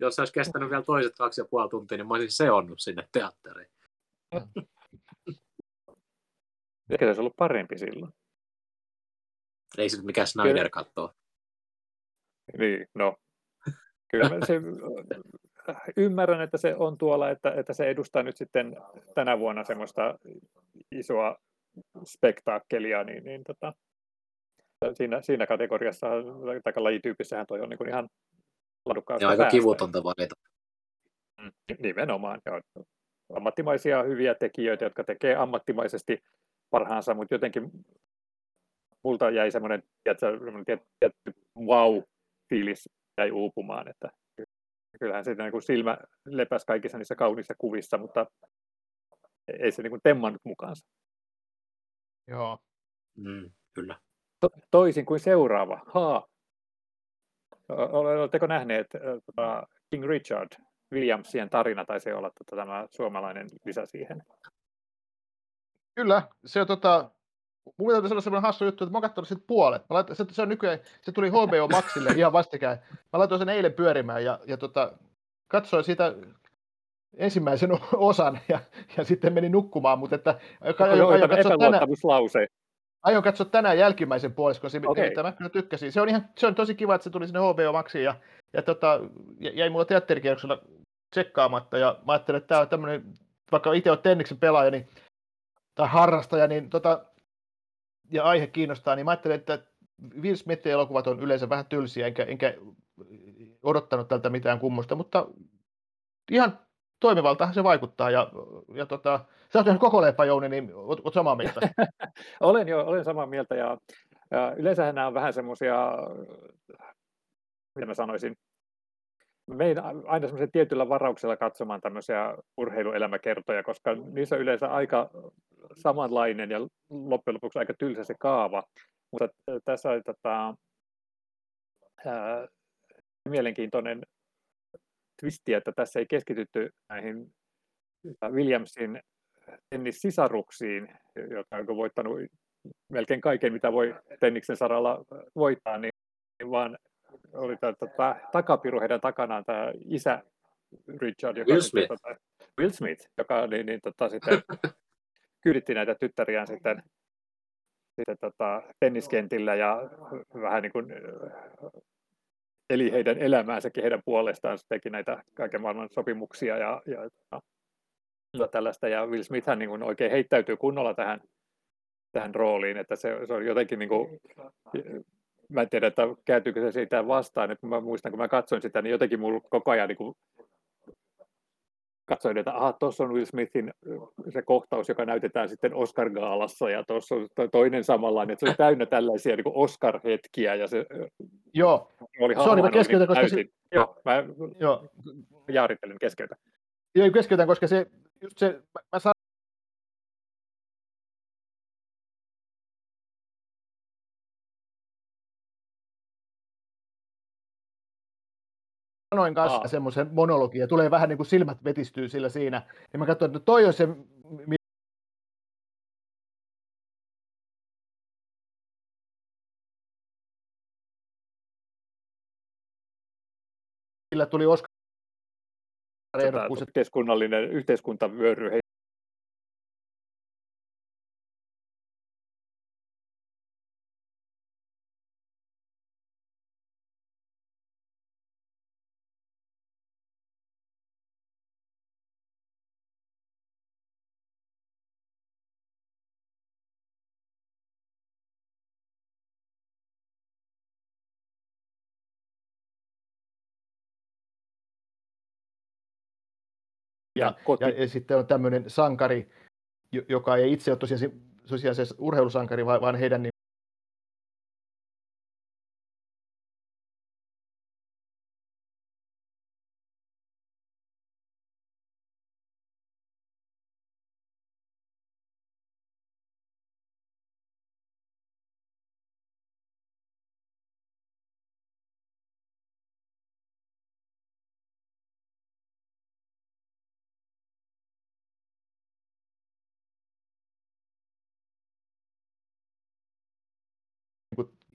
[SPEAKER 2] Jos se olisi kestänyt vielä toiset kaksi ja puoli tuntia, niin mä olisin seonnut sinne teatteriin.
[SPEAKER 4] Ehkä se olisi ollut parempi silloin.
[SPEAKER 2] Ei se mikään Snyder katsoo.
[SPEAKER 4] Niin, no. Kyllä mä se, ymmärrän, että se on tuolla, että, että se edustaa nyt sitten tänä vuonna semmoista isoa spektaakkelia, niin, niin tota, siinä, siinä kategoriassa tai lajityypissähän toi on niin kuin ihan
[SPEAKER 2] laadukkaasta Ja aika päästä. kivutonta valita.
[SPEAKER 4] Mm, nimenomaan. Joo. Ammattimaisia hyviä tekijöitä, jotka tekee ammattimaisesti parhaansa, mutta jotenkin multa jäi semmoinen tietty wow-fiilis jäi uupumaan, että kyllähän se niin kuin silmä lepäsi kaikissa niissä kauniissa kuvissa, mutta ei se niin kuin temmannut mukaansa.
[SPEAKER 3] Joo.
[SPEAKER 2] Mm, kyllä.
[SPEAKER 4] To- toisin kuin seuraava. Ha. Oletteko nähneet uh, King Richard, Williamsien tarina taisi olla tota, tämä suomalainen lisä siihen?
[SPEAKER 3] Kyllä, se on tota, mun täytyy sanoa sellainen hassu juttu, että mä oon katsonut siitä puolet. Mä laitan, se, se, on nykyään, se tuli HBO Maxille ihan vastikään. Mä laitoin sen eilen pyörimään ja, ja tota, katsoin sitä ensimmäisen osan ja, ja sitten menin nukkumaan, mutta että...
[SPEAKER 4] Joka, joka, joka epäluottamuslause.
[SPEAKER 3] Aion katsoa tänään jälkimmäisen puoliskon, okay. mitä mä kyllä tykkäsin. Se on, ihan, se on tosi kiva, että se tuli sinne HBO Maxiin ja, ja tota, jäi mulla teatterikierroksella tsekkaamatta ja mä ajattelin, että tämä on tämmöinen, vaikka itse on tenniksen pelaaja niin, tai harrastaja, niin tota, ja aihe kiinnostaa, niin mä ajattelin, että Will Smithin elokuvat on yleensä vähän tylsiä, enkä, enkä odottanut tältä mitään kummosta, mutta ihan toimivaltahan se vaikuttaa. Ja, ja tota, sä oot koko leipä, Jouni, niin oot, oot samaa mieltä?
[SPEAKER 4] olen jo, olen samaa mieltä. Ja, ja yleensähän nämä on vähän semmoisia, mitä mä sanoisin, meidän aina semmoisen tietyllä varauksella katsomaan tämmöisiä urheiluelämäkertoja, koska niissä on yleensä aika samanlainen ja loppujen lopuksi aika tylsä se kaava. Mutta tässä oli tota, ää, mielenkiintoinen twisti, että tässä ei keskitytty näihin Williamsin tennissisaruksiin, jotka on voittanut melkein kaiken, mitä voi tenniksen saralla voittaa, niin vaan oli tämä tota, takapiru heidän takanaan tämä isä Richard,
[SPEAKER 2] joka, Will Smith, tota,
[SPEAKER 4] Will Smith, joka niin, niin, tota, sitten kyyditti näitä tyttäriään sitten, sitten tota, tenniskentillä ja vähän niin kuin eli heidän elämäänsäkin heidän puolestaan, se teki näitä kaiken maailman sopimuksia ja, ja, ja tällaista, ja Will Smith hän niin oikein heittäytyy kunnolla tähän, tähän rooliin, että se, se on jotenkin niin kuin, mä en tiedä, että kääntyykö se siitä vastaan, että mä muistan, kun mä katsoin sitä, niin jotenkin mulla koko ajan niin kuin katsoin, että aha, tuossa on Will Smithin se kohtaus, joka näytetään sitten Oscar-gaalassa, ja tuossa on toinen samanlainen, että se oli täynnä tällaisia niin Oscar-hetkiä, ja se
[SPEAKER 3] Joo,
[SPEAKER 4] oli
[SPEAKER 3] Sori, mä keskeytän, koska se-
[SPEAKER 4] Joo, mä
[SPEAKER 3] joo,
[SPEAKER 4] jaarittelin keskeytä.
[SPEAKER 3] Joo, keskeytän, koska se, just se, mä, mä sanoin kanssa semmoisen monologin ja tulee vähän niin kuin silmät vetistyy sillä siinä. Ja mä katsoin, että toi on se, millä tuli Oscar ehdokkuus.
[SPEAKER 4] yhteiskunnallinen yhteiskuntavyöry
[SPEAKER 3] Ja,
[SPEAKER 4] koti.
[SPEAKER 3] ja, ja sitten on tämmöinen sankari, jo- joka ei itse ole tosiaan, se- tosiaan se urheilusankari, vaan, vaan heidän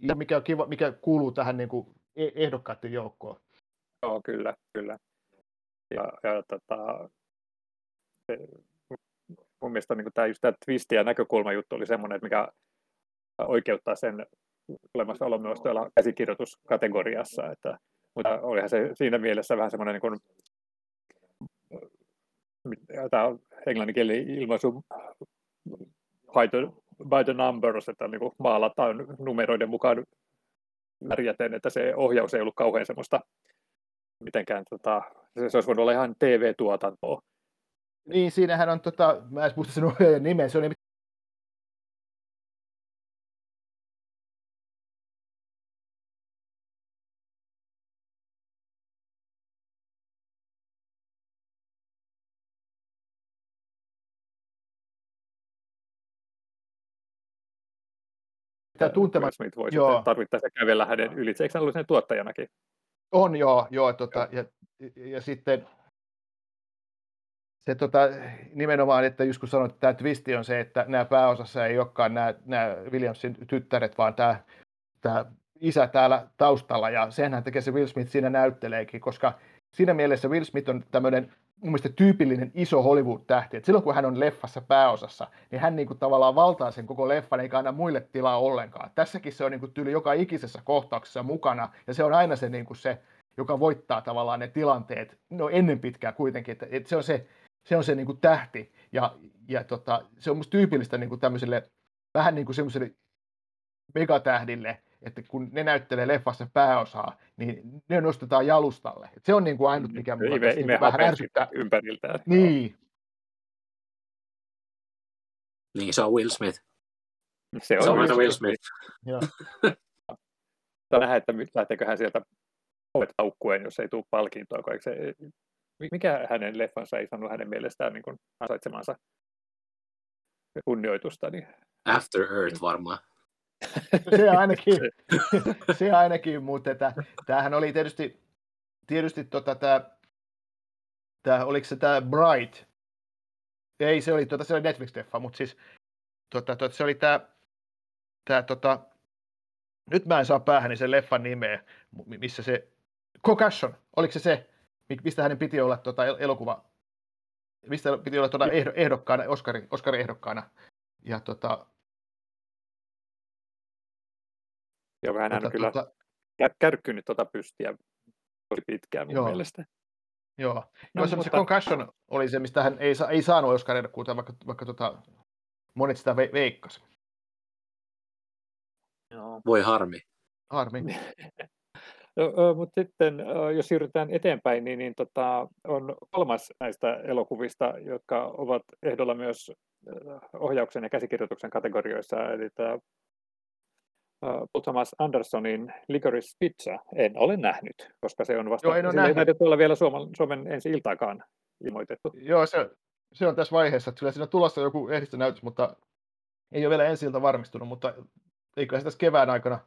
[SPEAKER 3] ja mikä, on kiva, mikä kuuluu tähän niin kuin e- ehdokkaiden joukkoon.
[SPEAKER 4] Joo, kyllä, kyllä. Ja, ja tota, mun mielestä niin tämä, just tämä twisti ja näkökulma juttu oli semmoinen, että mikä oikeuttaa sen olemassaolon myös tuolla käsikirjoituskategoriassa. Että, mutta olihan se siinä mielessä vähän semmoinen niin kuin, tämä on englanninkielinen ilmaisu by the numbers, että niin kuin maalataan numeroiden mukaan värjäten, että se ohjaus ei ollut kauhean semmoista mitenkään, tota, se, olisi voinut olla ihan TV-tuotantoa.
[SPEAKER 3] Niin, siinähän on, tota, mä en muista sen ohjaajan nimeä, se on nimittäin tuntema,
[SPEAKER 4] Will Smith voi
[SPEAKER 3] joo.
[SPEAKER 4] sitten tarvittaessa kävellä hänen ylitse. Eikö hän ollut sen tuottajanakin?
[SPEAKER 3] On joo, joo tota, ja, ja, sitten se tota, nimenomaan, että just kun sanoit, että tämä twisti on se, että nämä pääosassa ei olekaan nämä, nämä Williamsin tyttäret, vaan tämä, tämä isä täällä taustalla, ja senhän tekee se Will Smith siinä näytteleekin, koska siinä mielessä Will Smith on tämmöinen mun mielestä tyypillinen iso Hollywood-tähti, että silloin kun hän on leffassa pääosassa, niin hän niin kuin tavallaan valtaa sen koko leffan, eikä anna muille tilaa ollenkaan. Tässäkin se on niin kuin tyyli joka ikisessä kohtauksessa mukana, ja se on aina se, niin kuin se joka voittaa tavallaan ne tilanteet, no ennen pitkää kuitenkin, että, että se on se, se, on se niin kuin tähti, ja, ja tota, se on musta tyypillistä niin kuin tämmöiselle, vähän niin kuin semmoiselle megatähdille, että kun ne näyttelee leffassa pääosaa, niin ne nostetaan jalustalle. Et se on niin kuin ainut, mikä
[SPEAKER 4] Ime,
[SPEAKER 3] tässä
[SPEAKER 4] ime
[SPEAKER 3] niin vähän ärsyttää.
[SPEAKER 4] ympäriltään.
[SPEAKER 3] Niin,
[SPEAKER 2] Niin, se on Will Smith.
[SPEAKER 4] Se on,
[SPEAKER 2] Se on
[SPEAKER 4] Will
[SPEAKER 2] Will
[SPEAKER 4] Smith.
[SPEAKER 2] Smith.
[SPEAKER 3] joo.
[SPEAKER 4] Nähdä, että mi- lähteekö hän sieltä ovet haukkuen, jos ei tule palkintoa. kun Se, mikä hänen leffansa ei saanut hänen mielestään niin kuin ansaitsemansa kunnioitusta, niin
[SPEAKER 2] After Earth varmaan.
[SPEAKER 3] Se ainakin, se ainakin, mutta että, tämähän oli tietysti, tietysti tota, tämä, tämä, oliko se tämä Bright, ei se oli, tota, se oli Netflix-leffa, mutta siis tota, tota, se oli tämä, tämä tota, nyt mä en saa päähäni sen leffan nimeä, mi- missä se, Concussion, oliko se se, mi- mistä hänen piti olla tota, el- elokuva, mistä piti olla tuota ehdo, ehdokkaana, Oscar, Oscar-ehdokkaana, ja tota,
[SPEAKER 4] ja hän on
[SPEAKER 3] tota,
[SPEAKER 4] kyllä
[SPEAKER 3] tota,
[SPEAKER 4] kä- kärkkynyt tuota pystiä tosi pitkään mun
[SPEAKER 3] Joo.
[SPEAKER 4] mielestä.
[SPEAKER 3] Joo.
[SPEAKER 4] No,
[SPEAKER 3] No, se,
[SPEAKER 4] mutta-
[SPEAKER 3] se Concussion oli se, mistä hän ei, sa, ei saanut Oscar-ehdokkuutta, vaikka, vaikka tota, monet sitä ve, veikkas.
[SPEAKER 4] Joo.
[SPEAKER 2] Voi harmi.
[SPEAKER 3] Harmi.
[SPEAKER 4] Mutta sitten jos siirrytään eteenpäin, niin, niin tota, on kolmas näistä elokuvista, jotka ovat ehdolla myös ohjauksen ja käsikirjoituksen kategorioissa, eli tämä Paul Thomas Andersonin Licorice Pizza en ole nähnyt, koska se on vasta, Joo, en ole nähnyt. ei olla vielä Suomen, Suomen ensi iltaakaan ilmoitettu.
[SPEAKER 3] Joo, se, se on tässä vaiheessa, että kyllä siinä tulossa joku ehdistönäytös, mutta ei ole vielä ensi ilta varmistunut, mutta eikö se tässä kevään aikana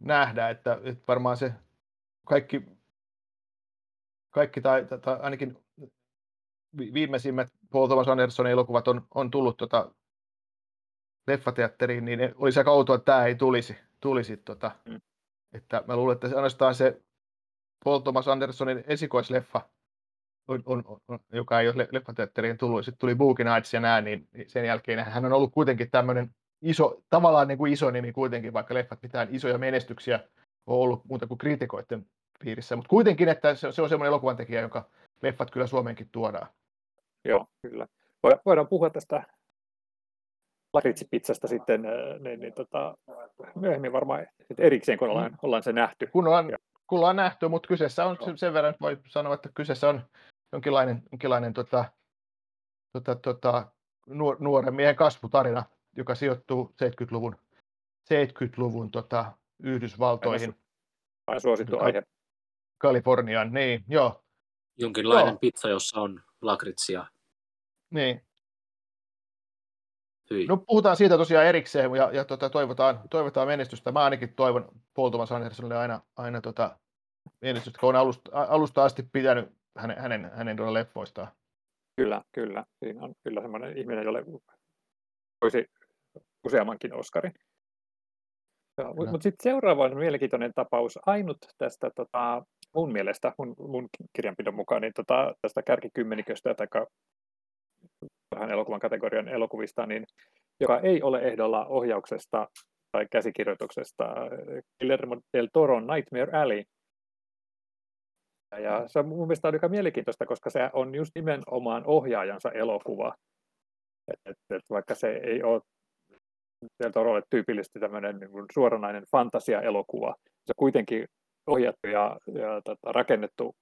[SPEAKER 3] nähdä, että, että varmaan se kaikki, kaikki tai, tai, tai ainakin viimeisimmät Paul Thomas Andersonin elokuvat on, on tullut tota, leffateatteriin, niin olisi aika outoa, että tämä ei tulisi. tulisi tota. mm. että mä luulen, että se ainoastaan se Paul Thomas Andersonin esikoisleffa, on, on, on, joka ei ole leffateatteriin tullut, sitten tuli Boogie Nights ja niin, niin sen jälkeen hän on ollut kuitenkin tämmöinen iso, tavallaan niin kuin iso nimi kuitenkin, vaikka leffat mitään isoja menestyksiä on ollut muuta kuin kriitikoiden piirissä, mutta kuitenkin, että se, se on semmoinen elokuvan tekijä, jonka leffat kyllä Suomeenkin tuodaan.
[SPEAKER 4] Joo, kyllä. Voidaan puhua tästä lakritsipitsasta sitten niin, niin, tota, myöhemmin varmaan erikseen, kun ollaan, ollaan se nähty.
[SPEAKER 3] Kun ollaan, kun ollaan nähty, mutta kyseessä on sen verran, voi sanoa, että kyseessä on jonkinlainen, jonkinlainen tota, tota, tota, nuoren miehen kasvutarina, joka sijoittuu 70-luvun, 70-luvun tota, Yhdysvaltoihin.
[SPEAKER 4] Aina suosittu aihe.
[SPEAKER 3] Kaliforniaan, niin, joo.
[SPEAKER 2] Jonkinlainen joo. pizza, jossa on lakritsia.
[SPEAKER 3] Niin, Hyi. No puhutaan siitä tosiaan erikseen ja, ja tota, toivotaan, toivotaan menestystä. Mä ainakin toivon Paul Thomas Andersonille aina, aina tota, menestystä, kun on alusta, alusta asti pitänyt hänen, hänen, hänen tuolla leffoistaan.
[SPEAKER 4] Kyllä, kyllä. Siinä on kyllä semmoinen ihminen, jolle voisi useammankin Oscarin. Mutta mut sitten seuraava on mielenkiintoinen tapaus. Ainut tästä tota, mun mielestä, mun, mun kirjanpidon mukaan, niin tota, tästä kärkikymmeniköstä tai tähän elokuvan kategorian elokuvista, niin joka ei ole ehdolla ohjauksesta tai käsikirjoituksesta, Guillermo del Toro Nightmare Alley. Ja se on mun mielestä aika mielenkiintoista, koska se on just nimenomaan ohjaajansa elokuva. Et, et, et vaikka se ei ole Del Torolle tyypillisesti tämmöinen niin suoranainen fantasia-elokuva, se kuitenkin ohjattu ja, ja tota, rakennettu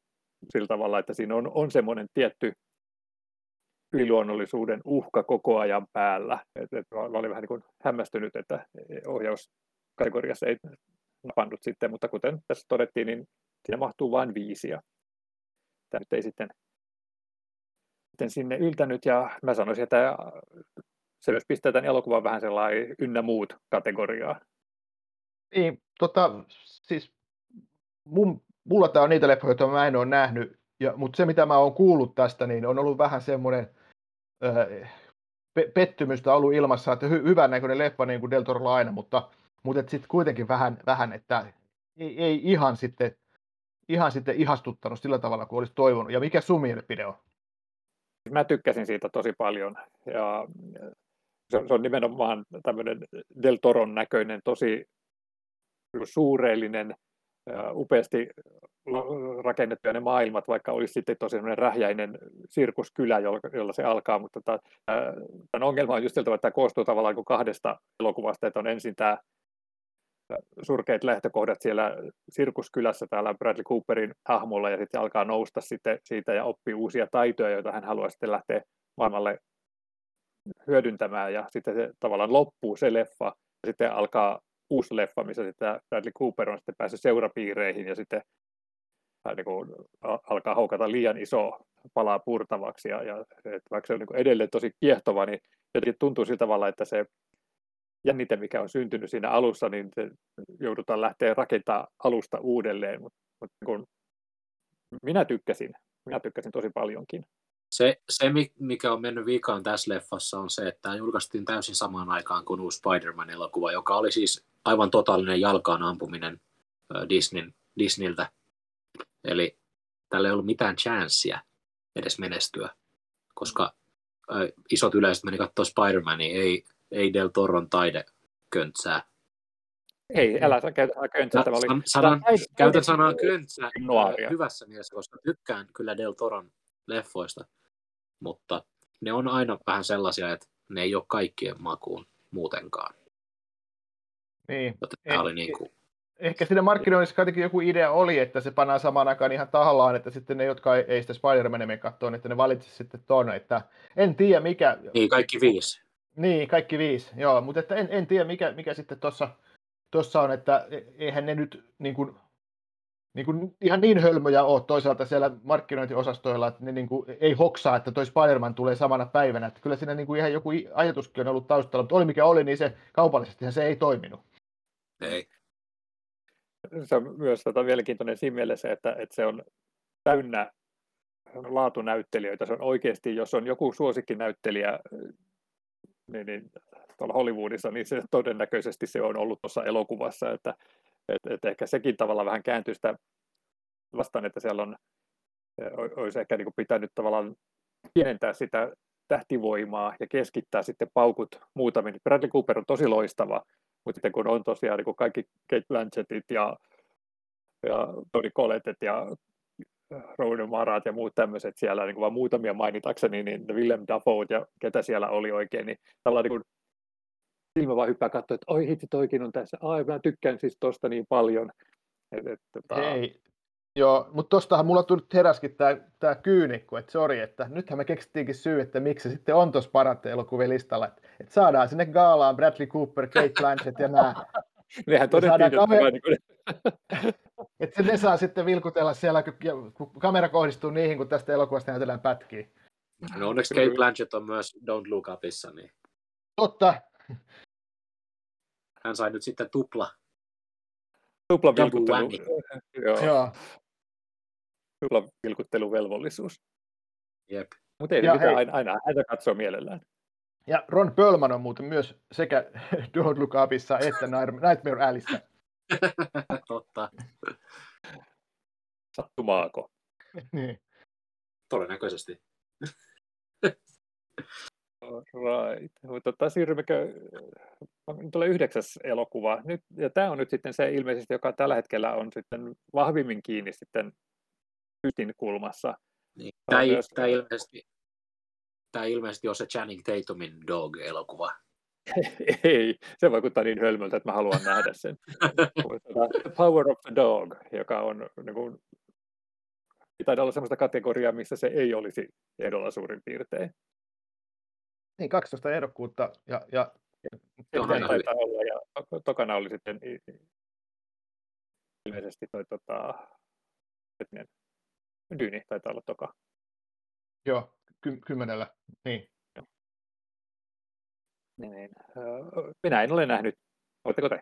[SPEAKER 4] sillä tavalla, että siinä on, on semmoinen tietty yliluonnollisuuden uhka koko ajan päällä. Et, et mä olin vähän niin kuin hämmästynyt, että ohjauskategoriassa ei napannut sitten, mutta kuten tässä todettiin, niin siinä mahtuu vain viisi ja tämä nyt ei sitten, sitten sinne yltänyt ja mä sanoisin, että se myös pistää tämän elokuvan vähän sellainen ynnä muut kategoriaa.
[SPEAKER 3] Niin, tota, siis mun, mulla tämä on niitä leffoja, joita mä en ole nähnyt, ja, mutta se mitä mä oon kuullut tästä, niin on ollut vähän semmoinen pe- pettymystä ollut ilmassa, että hy- hyvän näköinen leffa niin kuin Del Torolla aina, mutta, mutta sitten kuitenkin vähän, vähän, että ei, ei ihan sitten ihan sitten ihastuttanut sillä tavalla kuin olisi toivonut. Ja mikä sun mielipide on?
[SPEAKER 4] Mä tykkäsin siitä tosi paljon. Ja se on, se on nimenomaan tämmöinen Del Toron näköinen, tosi suureellinen, upeasti rakennettuja ne maailmat, vaikka olisi sitten tosi rähjäinen sirkuskylä, jolla, se alkaa, mutta tota, tämän ongelma on just siltä, että tämä koostuu tavallaan kuin kahdesta elokuvasta, että on ensin tämä surkeat lähtökohdat siellä sirkuskylässä täällä Bradley Cooperin hahmolla ja sitten alkaa nousta sitten siitä ja oppii uusia taitoja, joita hän haluaa sitten lähteä maailmalle hyödyntämään ja sitten se tavallaan loppuu se leffa ja sitten alkaa uusi leffa, missä sitten Bradley Cooper on sitten päässyt seurapiireihin ja sitten niin kuin, alkaa haukata liian iso palaa purtavaksi ja, ja että vaikka se on niin edelleen tosi kiehtova, niin jotenkin tuntuu sillä tavalla, että se jännite, mikä on syntynyt siinä alussa, niin joudutaan lähteä rakentamaan alusta uudelleen, mutta, mutta niin kuin, minä tykkäsin, minä tykkäsin tosi paljonkin.
[SPEAKER 2] Se, se, mikä on mennyt vikaan tässä leffassa, on se, että tämä julkaistiin täysin samaan aikaan kuin uusi Spider-Man-elokuva, joka oli siis aivan totaalinen jalkaan ampuminen Disneyn, Disneyltä. Eli tällä ei ollut mitään chanssiä edes menestyä, koska isot yleisöt meni katsoa Spider-Mania, ei, ei Del Toron taideköntsää.
[SPEAKER 4] Ei, älä käytä köntsää.
[SPEAKER 2] Sa- oli... sanan, käytän sanaa köntsää hyvässä mielessä, koska tykkään kyllä Del Toron leffoista, mutta ne on aina vähän sellaisia, että ne ei ole kaikkien makuun muutenkaan.
[SPEAKER 3] Niin.
[SPEAKER 2] Joten tämä oli niin kuin
[SPEAKER 3] ehkä siinä markkinoinnissa kuitenkin joku idea oli, että se pannaan samaan aikaan ihan tahallaan, että sitten ne, jotka ei, ei sitä Spider-Manin mene katsoa, että ne valitsisivat sitten tuonne, että en tiedä mikä...
[SPEAKER 2] Niin, kaikki viisi.
[SPEAKER 3] Niin, kaikki viisi, joo, mutta että en, en tiedä mikä, mikä sitten tuossa tossa on, että e, eihän ne nyt niin kuin, niin kuin ihan niin hölmöjä ole toisaalta siellä markkinointiosastoilla, että ne niin kuin ei hoksaa, että toi Spider-Man tulee samana päivänä. Että kyllä siinä niin kuin ihan joku ajatuskin on ollut taustalla, mutta oli mikä oli, niin se kaupallisesti se ei toiminut.
[SPEAKER 2] Ei.
[SPEAKER 4] Se on myös tota, mielenkiintoinen siinä mielessä, että, että se on täynnä laatunäyttelijöitä. Se on oikeasti, jos on joku suosikkinäyttelijä niin, niin, tuolla Hollywoodissa, niin se todennäköisesti se on ollut tuossa elokuvassa, että et, et ehkä sekin tavallaan vähän kääntyy sitä vastaan, että siellä on, olisi ehkä niin pitänyt tavallaan pienentää sitä tähtivoimaa ja keskittää sitten paukut muutamiin. Bradley Cooper on tosi loistava, mutta sitten kun on tosiaan niin kuin kaikki Kate Blanchettit ja, ja Tony Collettet ja Rowan Marat ja muut tämmöiset siellä, niin kuin vain muutamia mainitakseni, niin Willem Dafoe ja ketä siellä oli oikein, niin tavallaan niin kuin silmä vaan hyppää katsoa, että oi hitsi toikin on tässä, ai mä tykkään siis tosta niin paljon. Et, et, tota...
[SPEAKER 3] Hei, joo, mutta tostahan mulla tuli heräskin tämä tää kyynikko, että sori, että nythän me keksittiinkin syy, että miksi se sitten on tuossa parhaiten elokuvien listalla, että et saadaan sinne gaalaan Bradley Cooper, Kate Blanchett ja nämä.
[SPEAKER 4] Nehän todettiin, että kamer... niin kuin...
[SPEAKER 3] että ne saa sitten vilkutella siellä, kun kamera kohdistuu niihin, kun tästä elokuvasta näytellään pätkiä.
[SPEAKER 2] No onneksi Kate Blanchett on myös Don't Look Upissa, niin...
[SPEAKER 3] Totta,
[SPEAKER 2] hän sai nyt sitten tupla.
[SPEAKER 4] Tupla vilkuttelu. Joo. Joo. Tupla vilkutteluvelvollisuus.
[SPEAKER 2] Jep.
[SPEAKER 4] Mutta ei mitään, aina, aina häntä katsoo mielellään.
[SPEAKER 3] Ja Ron Perlman on muuten myös sekä Don't Look Upissa että Nightmare Alleyssä.
[SPEAKER 2] Totta.
[SPEAKER 4] Sattumaako?
[SPEAKER 3] niin.
[SPEAKER 2] Todennäköisesti.
[SPEAKER 4] Right. Tota, siirrymmekö, nyt tulee yhdeksäs elokuva. Nyt, ja tämä on nyt sitten se ilmeisesti, joka tällä hetkellä on sitten vahvimmin kiinni sitten Pytin kulmassa.
[SPEAKER 2] Niin. Tämä, myös... tämä, ilmeisesti, tämä ilmeisesti on se Channing Tatumin Dog-elokuva.
[SPEAKER 4] Ei, se vaikuttaa niin hölmöltä, että mä haluan nähdä sen. the Power of the Dog, joka on niin kuin, taitaa olla sellaista kategoriaa, missä se ei olisi ehdolla suurin piirtein.
[SPEAKER 3] Niin, 12 ehdokkuutta ja, ja
[SPEAKER 4] se on aina olla, ja tokana oli sitten ilmeisesti toi tota, hetken, Dyni taitaa olla toka.
[SPEAKER 3] Joo, ky- kymmenellä, niin.
[SPEAKER 4] Niin, niin. Minä en ole nähnyt. Oletteko te?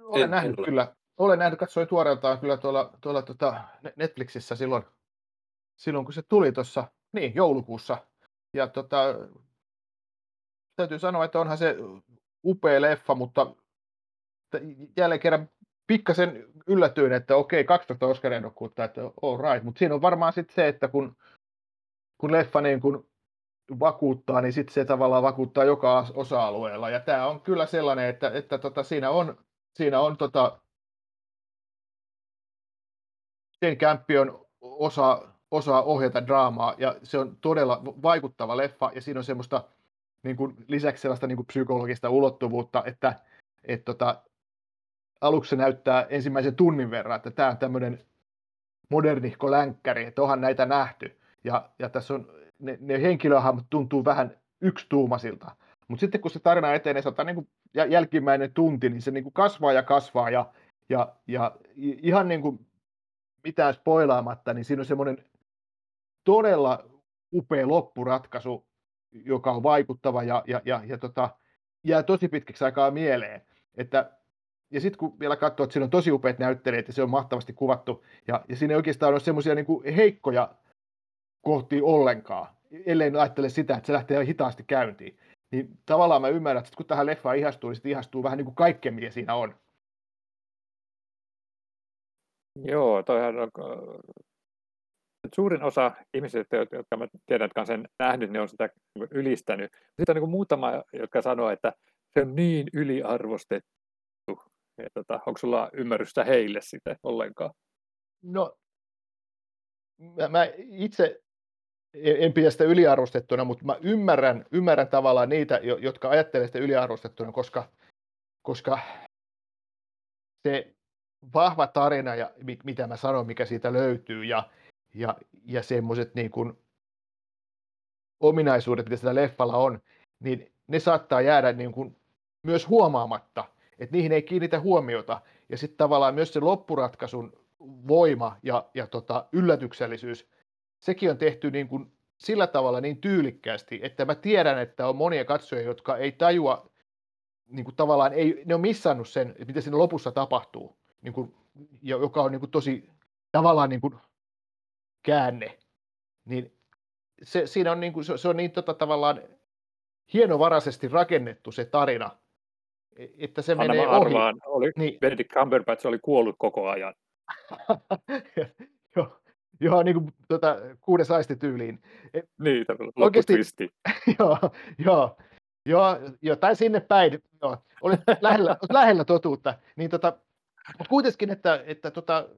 [SPEAKER 3] Olen en, nähnyt en kyllä. Olen nähnyt, katsoin tuoreeltaan kyllä tuolla, tuolla tuota Netflixissä silloin, silloin, kun se tuli tuossa, niin, joulukuussa ja tota, täytyy sanoa, että onhan se upea leffa, mutta jälleen kerran pikkasen yllätyin, että okei, 12 Oscar-ehdokkuutta, että all right, mutta siinä on varmaan sitten se, että kun, kun leffa niin kun vakuuttaa, niin sitten se tavallaan vakuuttaa joka osa-alueella, ja tämä on kyllä sellainen, että, että tota, siinä on, siinä on tota, sen kämppi on osa osaa ohjata draamaa ja se on todella vaikuttava leffa ja siinä on semmoista niin kuin, lisäksi sellaista niin kuin psykologista ulottuvuutta, että et, tota, aluksi se näyttää ensimmäisen tunnin verran, että tämä on tämmöinen modernihko länkkäri, että onhan näitä nähty. Ja, ja tässä on, ne, ne henkilöhahmot tuntuu vähän yksituumasilta. Mutta sitten kun se tarina etenee, se niin kuin jälkimmäinen tunti, niin se niin kuin kasvaa ja kasvaa ja, ja, ja ihan niin kuin mitään spoilaamatta, niin siinä on semmoinen todella upea loppuratkaisu, joka on vaikuttava ja, ja, ja, ja tota, jää tosi pitkäksi aikaa mieleen. Että, ja sitten kun vielä katsoo, että siinä on tosi upeat näyttelijät ja se on mahtavasti kuvattu, ja, ja siinä ei oikeastaan ole semmoisia niin heikkoja kohti ollenkaan, ellei ajattele sitä, että se lähtee hitaasti käyntiin. Niin tavallaan mä ymmärrän, että kun tähän leffaan ihastuu, niin sitten ihastuu vähän niin kuin kaikkeen, mitä siinä on.
[SPEAKER 4] Joo, toihan on suurin osa ihmisistä, jotka mä tiedän, jotka on sen nähnyt, ne on sitä ylistänyt. Sitten on niin muutama, jotka sanoo, että se on niin yliarvostettu. Ja tota, onko sulla ymmärrystä heille sitä ollenkaan?
[SPEAKER 3] No, mä, mä itse en pidä sitä yliarvostettuna, mutta mä ymmärrän, ymmärrän tavallaan niitä, jotka ajattelee sitä yliarvostettuna, koska, koska se vahva tarina ja mitä mä sanon, mikä siitä löytyy ja, ja, ja semmoiset niin kuin ominaisuudet, mitä sillä leffalla on, niin ne saattaa jäädä niin kuin myös huomaamatta, että niihin ei kiinnitä huomiota. Ja sitten tavallaan myös se loppuratkaisun voima ja, ja tota, yllätyksellisyys, sekin on tehty niin kuin sillä tavalla niin tyylikkäästi, että mä tiedän, että on monia katsojia, jotka ei tajua, niin kuin tavallaan ei, ne on missannut sen, mitä siinä lopussa tapahtuu, niin kuin, joka on niin kuin tosi tavallaan niin kuin käänne. Niin se, siinä on, niin kuin, se, se on niin tota, tavallaan hienovaraisesti rakennettu se tarina, e, että se
[SPEAKER 4] Anna
[SPEAKER 3] menee
[SPEAKER 4] arvaan,
[SPEAKER 3] ohi.
[SPEAKER 4] oli,
[SPEAKER 3] Niin.
[SPEAKER 4] Benedict Cumberbatch oli kuollut koko ajan.
[SPEAKER 3] joo, joo, niin kuin tota, kuudes aisti tyyliin. Et,
[SPEAKER 4] Niin, lopputwisti.
[SPEAKER 3] joo, joo, joo, joo, tai sinne päin, joo, olet lähellä, lähellä totuutta, niin tota, mutta kuitenkin, että, että tota,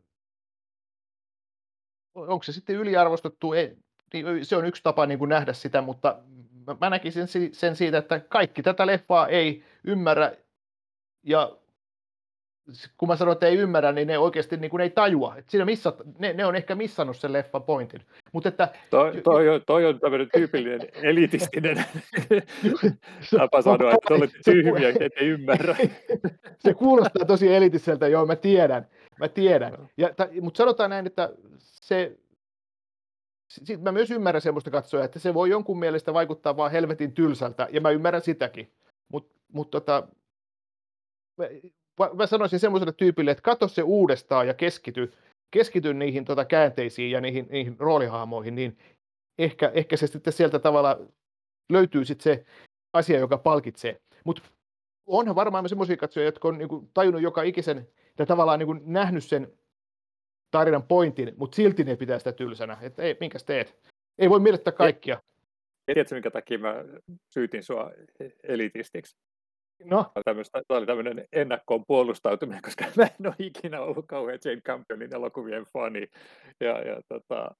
[SPEAKER 3] onko se sitten yliarvostettu, ei, niin se on yksi tapa niin kuin nähdä sitä, mutta mä, näkisin si- sen siitä, että kaikki tätä leffaa ei ymmärrä, ja kun mä sanon, että ei ymmärrä, niin ne oikeasti niin kuin ei tajua. Et siinä missat, ne, ne on ehkä missannut sen leffan pointin. Mutta että
[SPEAKER 4] Toi, toi, on, toi on tämmöinen tyypillinen elitistinen tapa sanoa, että
[SPEAKER 3] se-
[SPEAKER 4] tyhmiä, ette ymmärrä.
[SPEAKER 3] se kuulostaa tosi elitiseltä, joo, mä tiedän, mä tiedän. Ja, ta, mutta sanotaan näin, että se, sit mä myös ymmärrän semmoista katsoja, että se voi jonkun mielestä vaikuttaa vaan helvetin tylsältä, ja mä ymmärrän sitäkin. Mutta mut tota, mä, sanoisin semmoiselle tyypille, että katso se uudestaan ja keskity, keskity niihin tota käänteisiin ja niihin, niihin roolihahmoihin, niin ehkä, ehkä se sitten sieltä tavalla löytyy sitten se asia, joka palkitsee. Mutta onhan varmaan myös semmoisia katsojia, jotka on niinku tajunnut joka ikisen ja tavallaan niinku nähnyt sen tarinan pointin, mutta silti ne pitää sitä tylsänä. Että ei, minkäs teet? Ei voi miellyttää kaikkia.
[SPEAKER 4] Tiedätkö, minkä takia mä syytin sua elitistiksi?
[SPEAKER 3] No,
[SPEAKER 4] Tämmöstä, tämä oli tämmöinen ennakkoon puolustautuminen, koska mä en ole ikinä ollut kauhean Jane Campionin elokuvien fani. Ja, ja tota,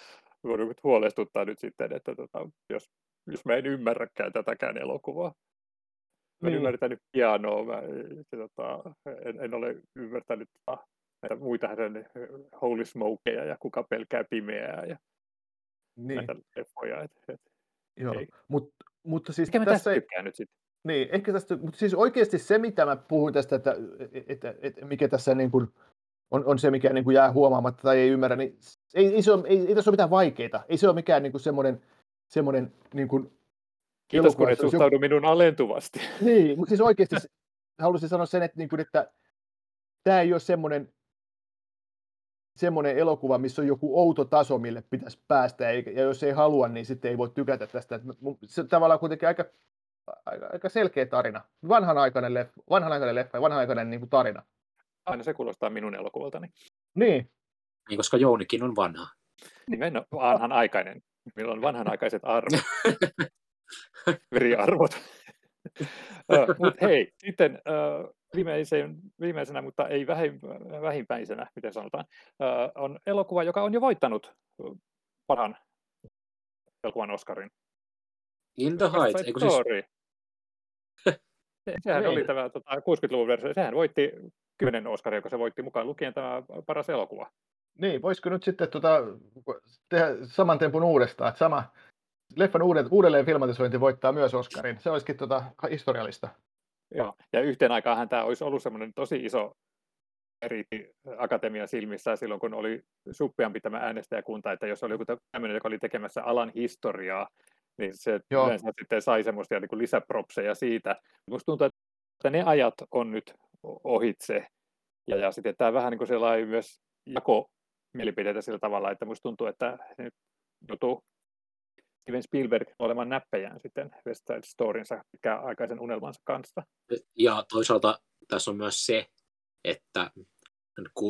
[SPEAKER 4] huolestuttaa nyt sitten, että tota, jos, jos mä en ymmärräkään tätäkään elokuvaa. Mä en
[SPEAKER 3] Niin.
[SPEAKER 4] ymmärtänyt pianoa, mä se, tota, en, en, ole ymmärtänyt tota, näitä muita hänen Holy Smokeja ja kuka pelkää pimeää ja
[SPEAKER 3] niin,
[SPEAKER 4] näitä leffoja. Et, et,
[SPEAKER 3] joo.
[SPEAKER 4] ei.
[SPEAKER 3] Mut, mutta siis
[SPEAKER 4] mikä
[SPEAKER 3] tässä ei,
[SPEAKER 4] nyt sitten?
[SPEAKER 3] Niin, ehkä tästä, mutta siis oikeasti se, mitä mä puhuin tästä, että, että, että mikä tässä niin kuin on, on se, mikä niin kuin jää huomaamatta tai ei ymmärrä, niin ei, ei, se ole, ei, ei tässä ole mitään vaikeita. Ei se ole mikään niin kuin semmoinen, semmoinen niin kuin
[SPEAKER 4] Kiitos,
[SPEAKER 3] elokuva,
[SPEAKER 4] kun et suhtaudu minun alentuvasti.
[SPEAKER 3] Niin, mutta siis oikeasti haluaisin sanoa sen, että, niin kuin, että tämä ei ole semmoinen, semmoinen elokuva, missä on joku outo taso, mille pitäisi päästä, ja jos ei halua, niin sitten ei voi tykätä tästä. Se tavallaan kuitenkin aika, aika, aika selkeä tarina. Vanhanaikainen leffa, vanhanaikainen leffa ja vanhanaikainen niin kuin tarina.
[SPEAKER 4] Aina se kuulostaa minun elokuvaltani.
[SPEAKER 3] Niin,
[SPEAKER 2] Niin, koska Jounikin on vanha.
[SPEAKER 4] Nimenomaan vanhan aikainen. Meillä on vanhanaikaiset arvot. Veriarvot. mutta hei, sitten viimeisen, viimeisenä, mutta ei vähin, vähimpäisenä, miten sanotaan, on elokuva, joka on jo voittanut parhaan elokuvan Oscarin.
[SPEAKER 2] In the Heights, eikö siis,
[SPEAKER 4] Sehän
[SPEAKER 3] Niin.
[SPEAKER 4] oli tämä tota, 60-luvun versio. Sehän voitti kymmenen Oscaria, kun se voitti mukaan lukien tämä paras elokuva.
[SPEAKER 3] niin, voisiko nyt sitten tota, tehdä saman tempun uudestaan, että sama leffan uudet, uudelleen filmatisointi voittaa myös Oscarin. Se olisikin tota, historiallista.
[SPEAKER 4] Joo. Ja yhteen aikaanhan tämä olisi ollut semmoinen tosi iso eri akatemian silmissä silloin, kun oli suppeampi tämä äänestäjäkunta, että jos oli joku tämmöinen, joka oli tekemässä alan historiaa, niin se
[SPEAKER 3] Joo.
[SPEAKER 4] yleensä sitten sai semmoisia niin lisäpropseja siitä. Minusta tuntuu, että ne ajat on nyt ohitse. Ja, ja sitten tämä vähän niin kuin sellainen myös jako mielipiteitä sillä tavalla, että minusta tuntuu, että nyt joutuu Steven Spielberg olemaan näppejään sitten West Side Storynsa aikaisen unelmansa kanssa.
[SPEAKER 2] ja toisaalta tässä on myös se, että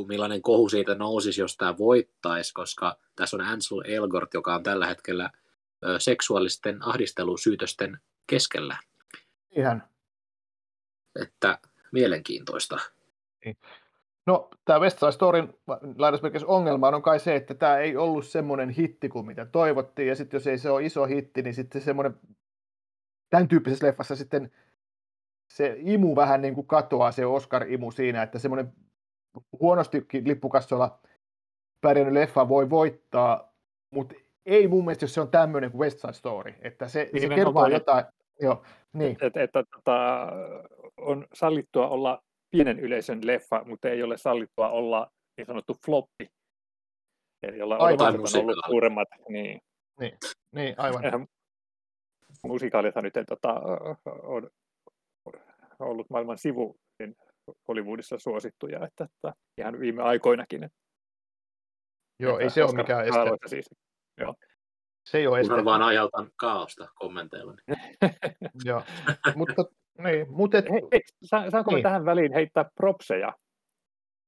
[SPEAKER 2] millainen kohu siitä nousisi, jos tämä voittaisi, koska tässä on Ansel Elgort, joka on tällä hetkellä seksuaalisten ahdistelusyytösten keskellä.
[SPEAKER 3] Ihan.
[SPEAKER 2] Että mielenkiintoista.
[SPEAKER 3] No, tämä West Side Storyn lainausmerkeissä ongelma on kai se, että tämä ei ollut semmoinen hitti kuin mitä toivottiin, ja sitten jos ei se ole iso hitti, niin sitten semmoinen, tämän tyyppisessä leffassa sitten se imu vähän niin kuin katoaa, se Oscar-imu siinä, että semmoinen huonostikin lippukassoilla pärjännyt leffa voi voittaa, mutta ei mun mielestä, jos se on tämmöinen kuin West Side Story, että se, se kertoo jotain, joo, niin,
[SPEAKER 4] Että, että tota, on sallittua olla pienen yleisön leffa, mutta ei ole sallittua olla niin sanottu floppi. Eli olla
[SPEAKER 3] Aivan.
[SPEAKER 4] on ollut suuremmat. Niin.
[SPEAKER 3] niin aivan.
[SPEAKER 4] Eihän musikaalithan nyt tota, on ollut maailman sivu niin Hollywoodissa suosittuja, että, että ihan viime aikoinakin. Että,
[SPEAKER 3] Joo, ei
[SPEAKER 4] että
[SPEAKER 3] se ole mikään este.
[SPEAKER 4] Oscar-arvoista Siis.
[SPEAKER 3] Se ei ole este.
[SPEAKER 2] Vaan aiheutan kaaosta kommenteilla.
[SPEAKER 3] Joo. mutta, niin, mutta et,
[SPEAKER 4] Hei, hei, sa- saanko niin. Tähän väliin heittää propseja?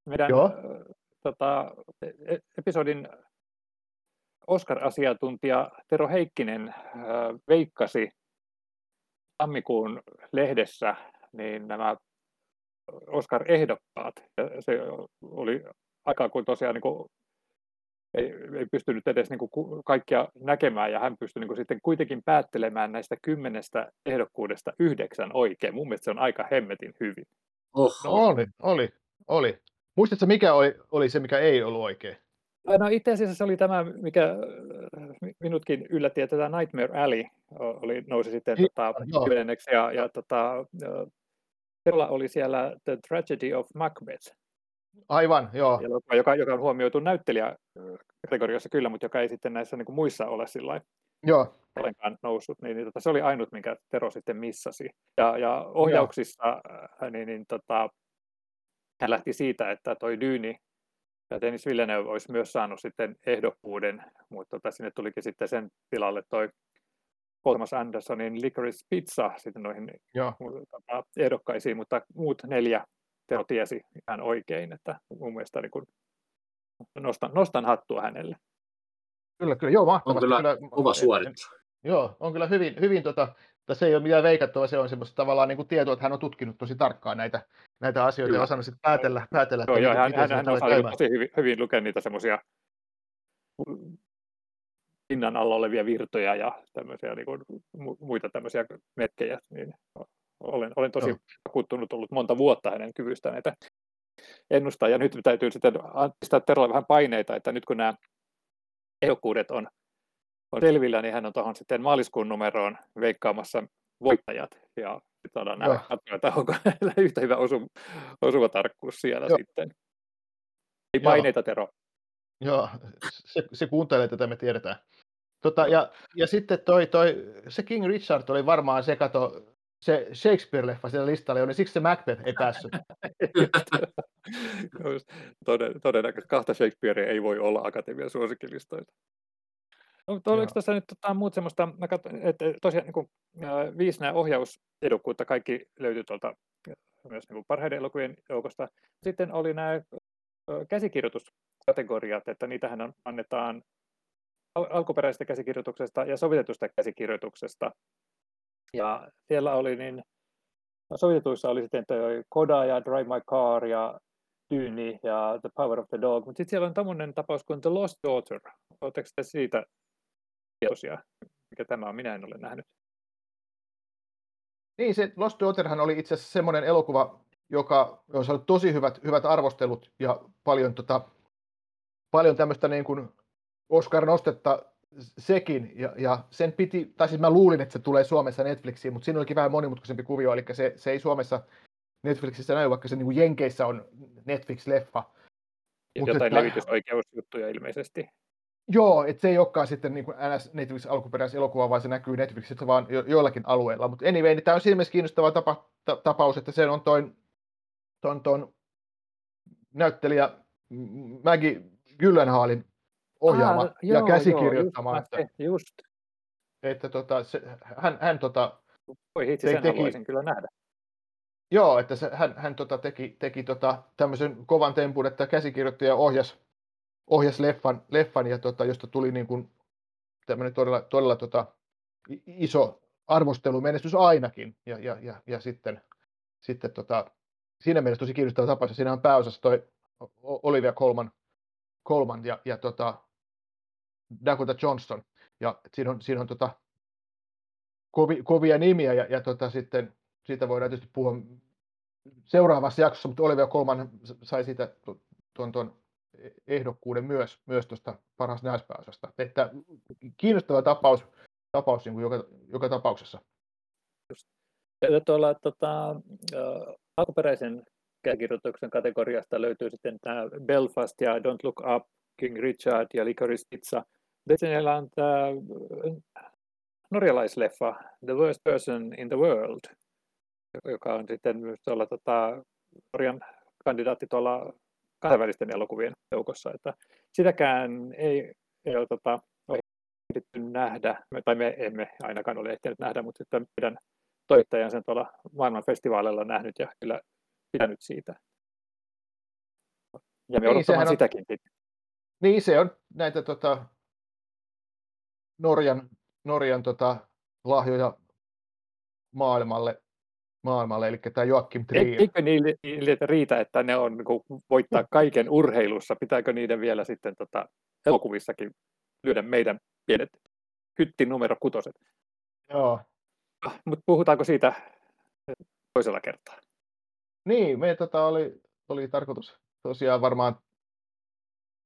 [SPEAKER 4] Meidän
[SPEAKER 3] Joo.
[SPEAKER 4] tota, e- e- episodin Oscar-asiantuntija Tero Heikkinen äh, veikkasi tammikuun lehdessä niin nämä Oscar-ehdokkaat. Ja se oli aika kuin tosiaan niin kuin, ei, ei pystynyt edes niin kuin ku- kaikkia näkemään, ja hän pystyi niin kuin sitten kuitenkin päättelemään näistä kymmenestä ehdokkuudesta yhdeksän oikein. Mun mielestä se on aika hemmetin hyvin.
[SPEAKER 2] Oho,
[SPEAKER 3] no oli, oli, oli. Muistatko, mikä oli, oli se, mikä ei ollut oikein?
[SPEAKER 4] No itse asiassa se oli tämä, mikä äh, mi- minutkin yllätti, että tämä Nightmare Alley oli, nousi sitten
[SPEAKER 3] Niin,
[SPEAKER 4] tota,
[SPEAKER 3] joo.
[SPEAKER 4] kymmenenneksi, ja, ja tota, äh, oli siellä The Tragedy of Macbeth,
[SPEAKER 3] Aivan, joo.
[SPEAKER 4] elokuva, joka, joka on huomioitu näyttelijäkategoriassa kyllä, mutta joka ei sitten näissä niin kuin muissa ole sillä
[SPEAKER 3] Joo,
[SPEAKER 4] ollenkaan noussut, niin, niin tota, se oli ainut, minkä Tero sitten missasi. Ja, ja ohjauksissa äh, niin, niin, tota, hän lähti siitä, että toi Dyni ja Dennis Villeneuve olisi myös saanut sitten ehdokkuuden, mutta tota, sinne tulikin sitten sen tilalle toi Thomas Andersonin Licorice Pizza sitten noihin
[SPEAKER 3] joo.
[SPEAKER 4] tota, ehdokkaisiin, mutta muut neljä Tero tiesi ihan oikein, että mun mielestä niin kun nostan, nostan hattua hänelle.
[SPEAKER 3] Kyllä, kyllä, joo, mahtavasti.
[SPEAKER 2] kyllä
[SPEAKER 3] kyllä,
[SPEAKER 2] kova suoritus.
[SPEAKER 3] Joo, on kyllä hyvin, hyvin tota, se ei ole mitään veikattua, se on semmoista tavallaan niin kuin tietoa, että hän on tutkinut tosi tarkkaan näitä, näitä asioita
[SPEAKER 4] Kyllä.
[SPEAKER 3] ja osannut sitten päätellä, päätellä
[SPEAKER 4] Joo,
[SPEAKER 3] että
[SPEAKER 4] joo, hän, hän, hän
[SPEAKER 3] käymään.
[SPEAKER 4] tosi hyvin, hyvin lukea niitä semmoisia pinnan alla olevia virtoja ja tämmöisiä niin kuin, mu- muita tämmöisiä merkkejä, niin olen, olen tosi
[SPEAKER 3] Joo.
[SPEAKER 4] vakuuttunut ollut monta vuotta hänen kyvystään näitä ennustaa, ja nyt täytyy sitten an- pistää Terolle vähän paineita, että nyt kun nämä ehdokkuudet on, on selvillä, niin hän on tuohon sitten maaliskuun numeroon veikkaamassa voittajat, ja sitten saadaan
[SPEAKER 3] Joo.
[SPEAKER 4] nähdä, että onko hänellä yhtä hyvä osu, osuva tarkkuus siellä
[SPEAKER 3] Joo.
[SPEAKER 4] sitten. Ei
[SPEAKER 3] Joo.
[SPEAKER 4] paineita, Tero.
[SPEAKER 3] Joo, se, se kuuntelee tätä, me tiedetään. Tota, ja, ja sitten toi, toi, se King Richard oli varmaan se, kato, se Shakespeare-leffa siellä listalla, niin siksi se Macbeth ei päässyt.
[SPEAKER 4] Just, Toden, todennäköisesti kahta Shakespearea ei voi olla akatemian suosikkilistoita. No, mutta oliko
[SPEAKER 3] Joo.
[SPEAKER 4] tässä nyt tota, muut semmoista, mä katson, että tosiaan niin kuin, viisi nämä ohjausedokkuutta, kaikki löytyy tuolta myös niin kuin parhaiden elokuvien joukosta. Sitten oli nämä käsikirjoituskategoriat, että niitähän on, annetaan al- alkuperäisestä käsikirjoituksesta ja sovitetusta käsikirjoituksesta. Ja siellä oli niin, no, sovitetuissa oli sitten toi Koda ja Drive My Car ja Dyni ja The Power of the Dog, mutta sitten siellä on tämmöinen tapaus kuin The Lost Daughter. Oletteko te siitä tietoisia? Mikä tämä on? Minä en ole nähnyt.
[SPEAKER 3] Niin, se Lost Daughterhan oli itse asiassa semmoinen elokuva, joka on saanut tosi hyvät, hyvät arvostelut ja paljon, tota, paljon tämmöistä niin kuin Oscar-nostetta sekin, ja, ja sen piti, tai siis mä luulin, että se tulee Suomessa Netflixiin, mutta siinä olikin vähän monimutkaisempi kuvio, eli se, se ei Suomessa Netflixissä näy, vaikka se niin kuin Jenkeissä on Netflix-leffa. Mut
[SPEAKER 4] Jotain
[SPEAKER 3] että-
[SPEAKER 4] levitysoikeusjuttuja ilmeisesti.
[SPEAKER 3] Joo, että se ei olekaan sitten niin kuin NS Netflix alkuperäiselokuva, vaan se näkyy Netflixissä vaan jo, joillakin alueilla. Mutta anyway, niin tämä on siinä mielessä kiinnostava tapa, ta, tapaus, että se on toin, ton, ton näyttelijä Maggie Gyllenhaalin ohjaama
[SPEAKER 4] Ah,
[SPEAKER 3] ja
[SPEAKER 4] joo,
[SPEAKER 3] käsikirjoittama.
[SPEAKER 4] Joo,
[SPEAKER 3] että,
[SPEAKER 4] just, just.
[SPEAKER 3] että tota, se, hän, hän tota,
[SPEAKER 4] Voi hitsi,
[SPEAKER 3] Te-
[SPEAKER 4] sen
[SPEAKER 3] teki-
[SPEAKER 4] haluaisin kyllä nähdä.
[SPEAKER 3] Joo, että se, hän, hän tota, teki, teki tota, tämmöisen kovan tempun, että käsikirjoittaja ohjas, ohjas leffan, leffan ja tota, josta tuli niin kuin tämmöinen todella, todella tota, iso arvostelumenestys ainakin. Ja, ja, ja, ja sitten, sitten tota, siinä mielessä tosi kiinnostava tapaus. Ja Siinä on pääosassa toi Olivia Colman, Colman ja, ja tota, Dakota Johnson. Ja siinä on, siinä on tota, kovi, kovia nimiä ja, ja tota, sitten siitä voidaan tietysti puhua seuraavassa jaksossa, mutta Olivia Colman sai siitä tuon, tuon ehdokkuuden myös, myös tuosta parhaasta naispääosasta. Että kiinnostava tapaus, tapaus niin kuin joka, joka tapauksessa.
[SPEAKER 4] Ja tuolla tota, alkuperäisen käsikirjoituksen kategoriasta löytyy sitten tämä Belfast ja Don't Look Up, King Richard ja Licorice Pizza. On tämä norjalaisleffa The Worst Person in the World, joka on sitten myös tuolla tota, Norjan kandidaatti tuolla kansainvälisten elokuvien joukossa. Että sitäkään ei, ei ole, tota, ehditty nähdä, tai me emme ainakaan ole ehtineet nähdä, mutta sitten meidän toimittajan sen tuolla maailman festivaaleilla nähnyt ja kyllä pitänyt siitä. Ja me niin, odottamaan sitäkin. On,
[SPEAKER 3] niin, se on näitä tota, Norjan, Norjan tota, lahjoja maailmalle, maailmalle, eli tämä Joakim Trier.
[SPEAKER 4] Eikö niille, niille riitä, että ne on niin voittaa kaiken urheilussa? Pitääkö niiden vielä sitten tota, elokuvissakin lyödä meidän pienet hytti numero kutoset?
[SPEAKER 3] Joo.
[SPEAKER 4] Ah, Mutta puhutaanko siitä toisella kertaa?
[SPEAKER 3] Niin, me tota, oli, oli tarkoitus tosiaan varmaan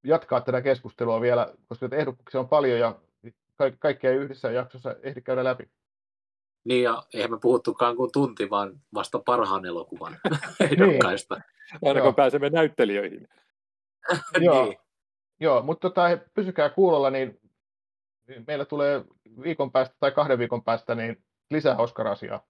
[SPEAKER 3] jatkaa tätä keskustelua vielä, koska ehdokkuuksia on paljon ja ka- kaikkea yhdessä jaksossa ehdi käydä läpi.
[SPEAKER 2] Niin, ja eihän me puhuttukaan kuin tunti, vaan vasta parhaan elokuvan ehdokkaista.
[SPEAKER 4] niin. Aina kun pääsemme näyttelijöihin.
[SPEAKER 3] Joo, niin. Joo mutta tota, pysykää kuulolla, niin meillä tulee viikon päästä tai kahden viikon päästä niin lisää Oscar-asiaa.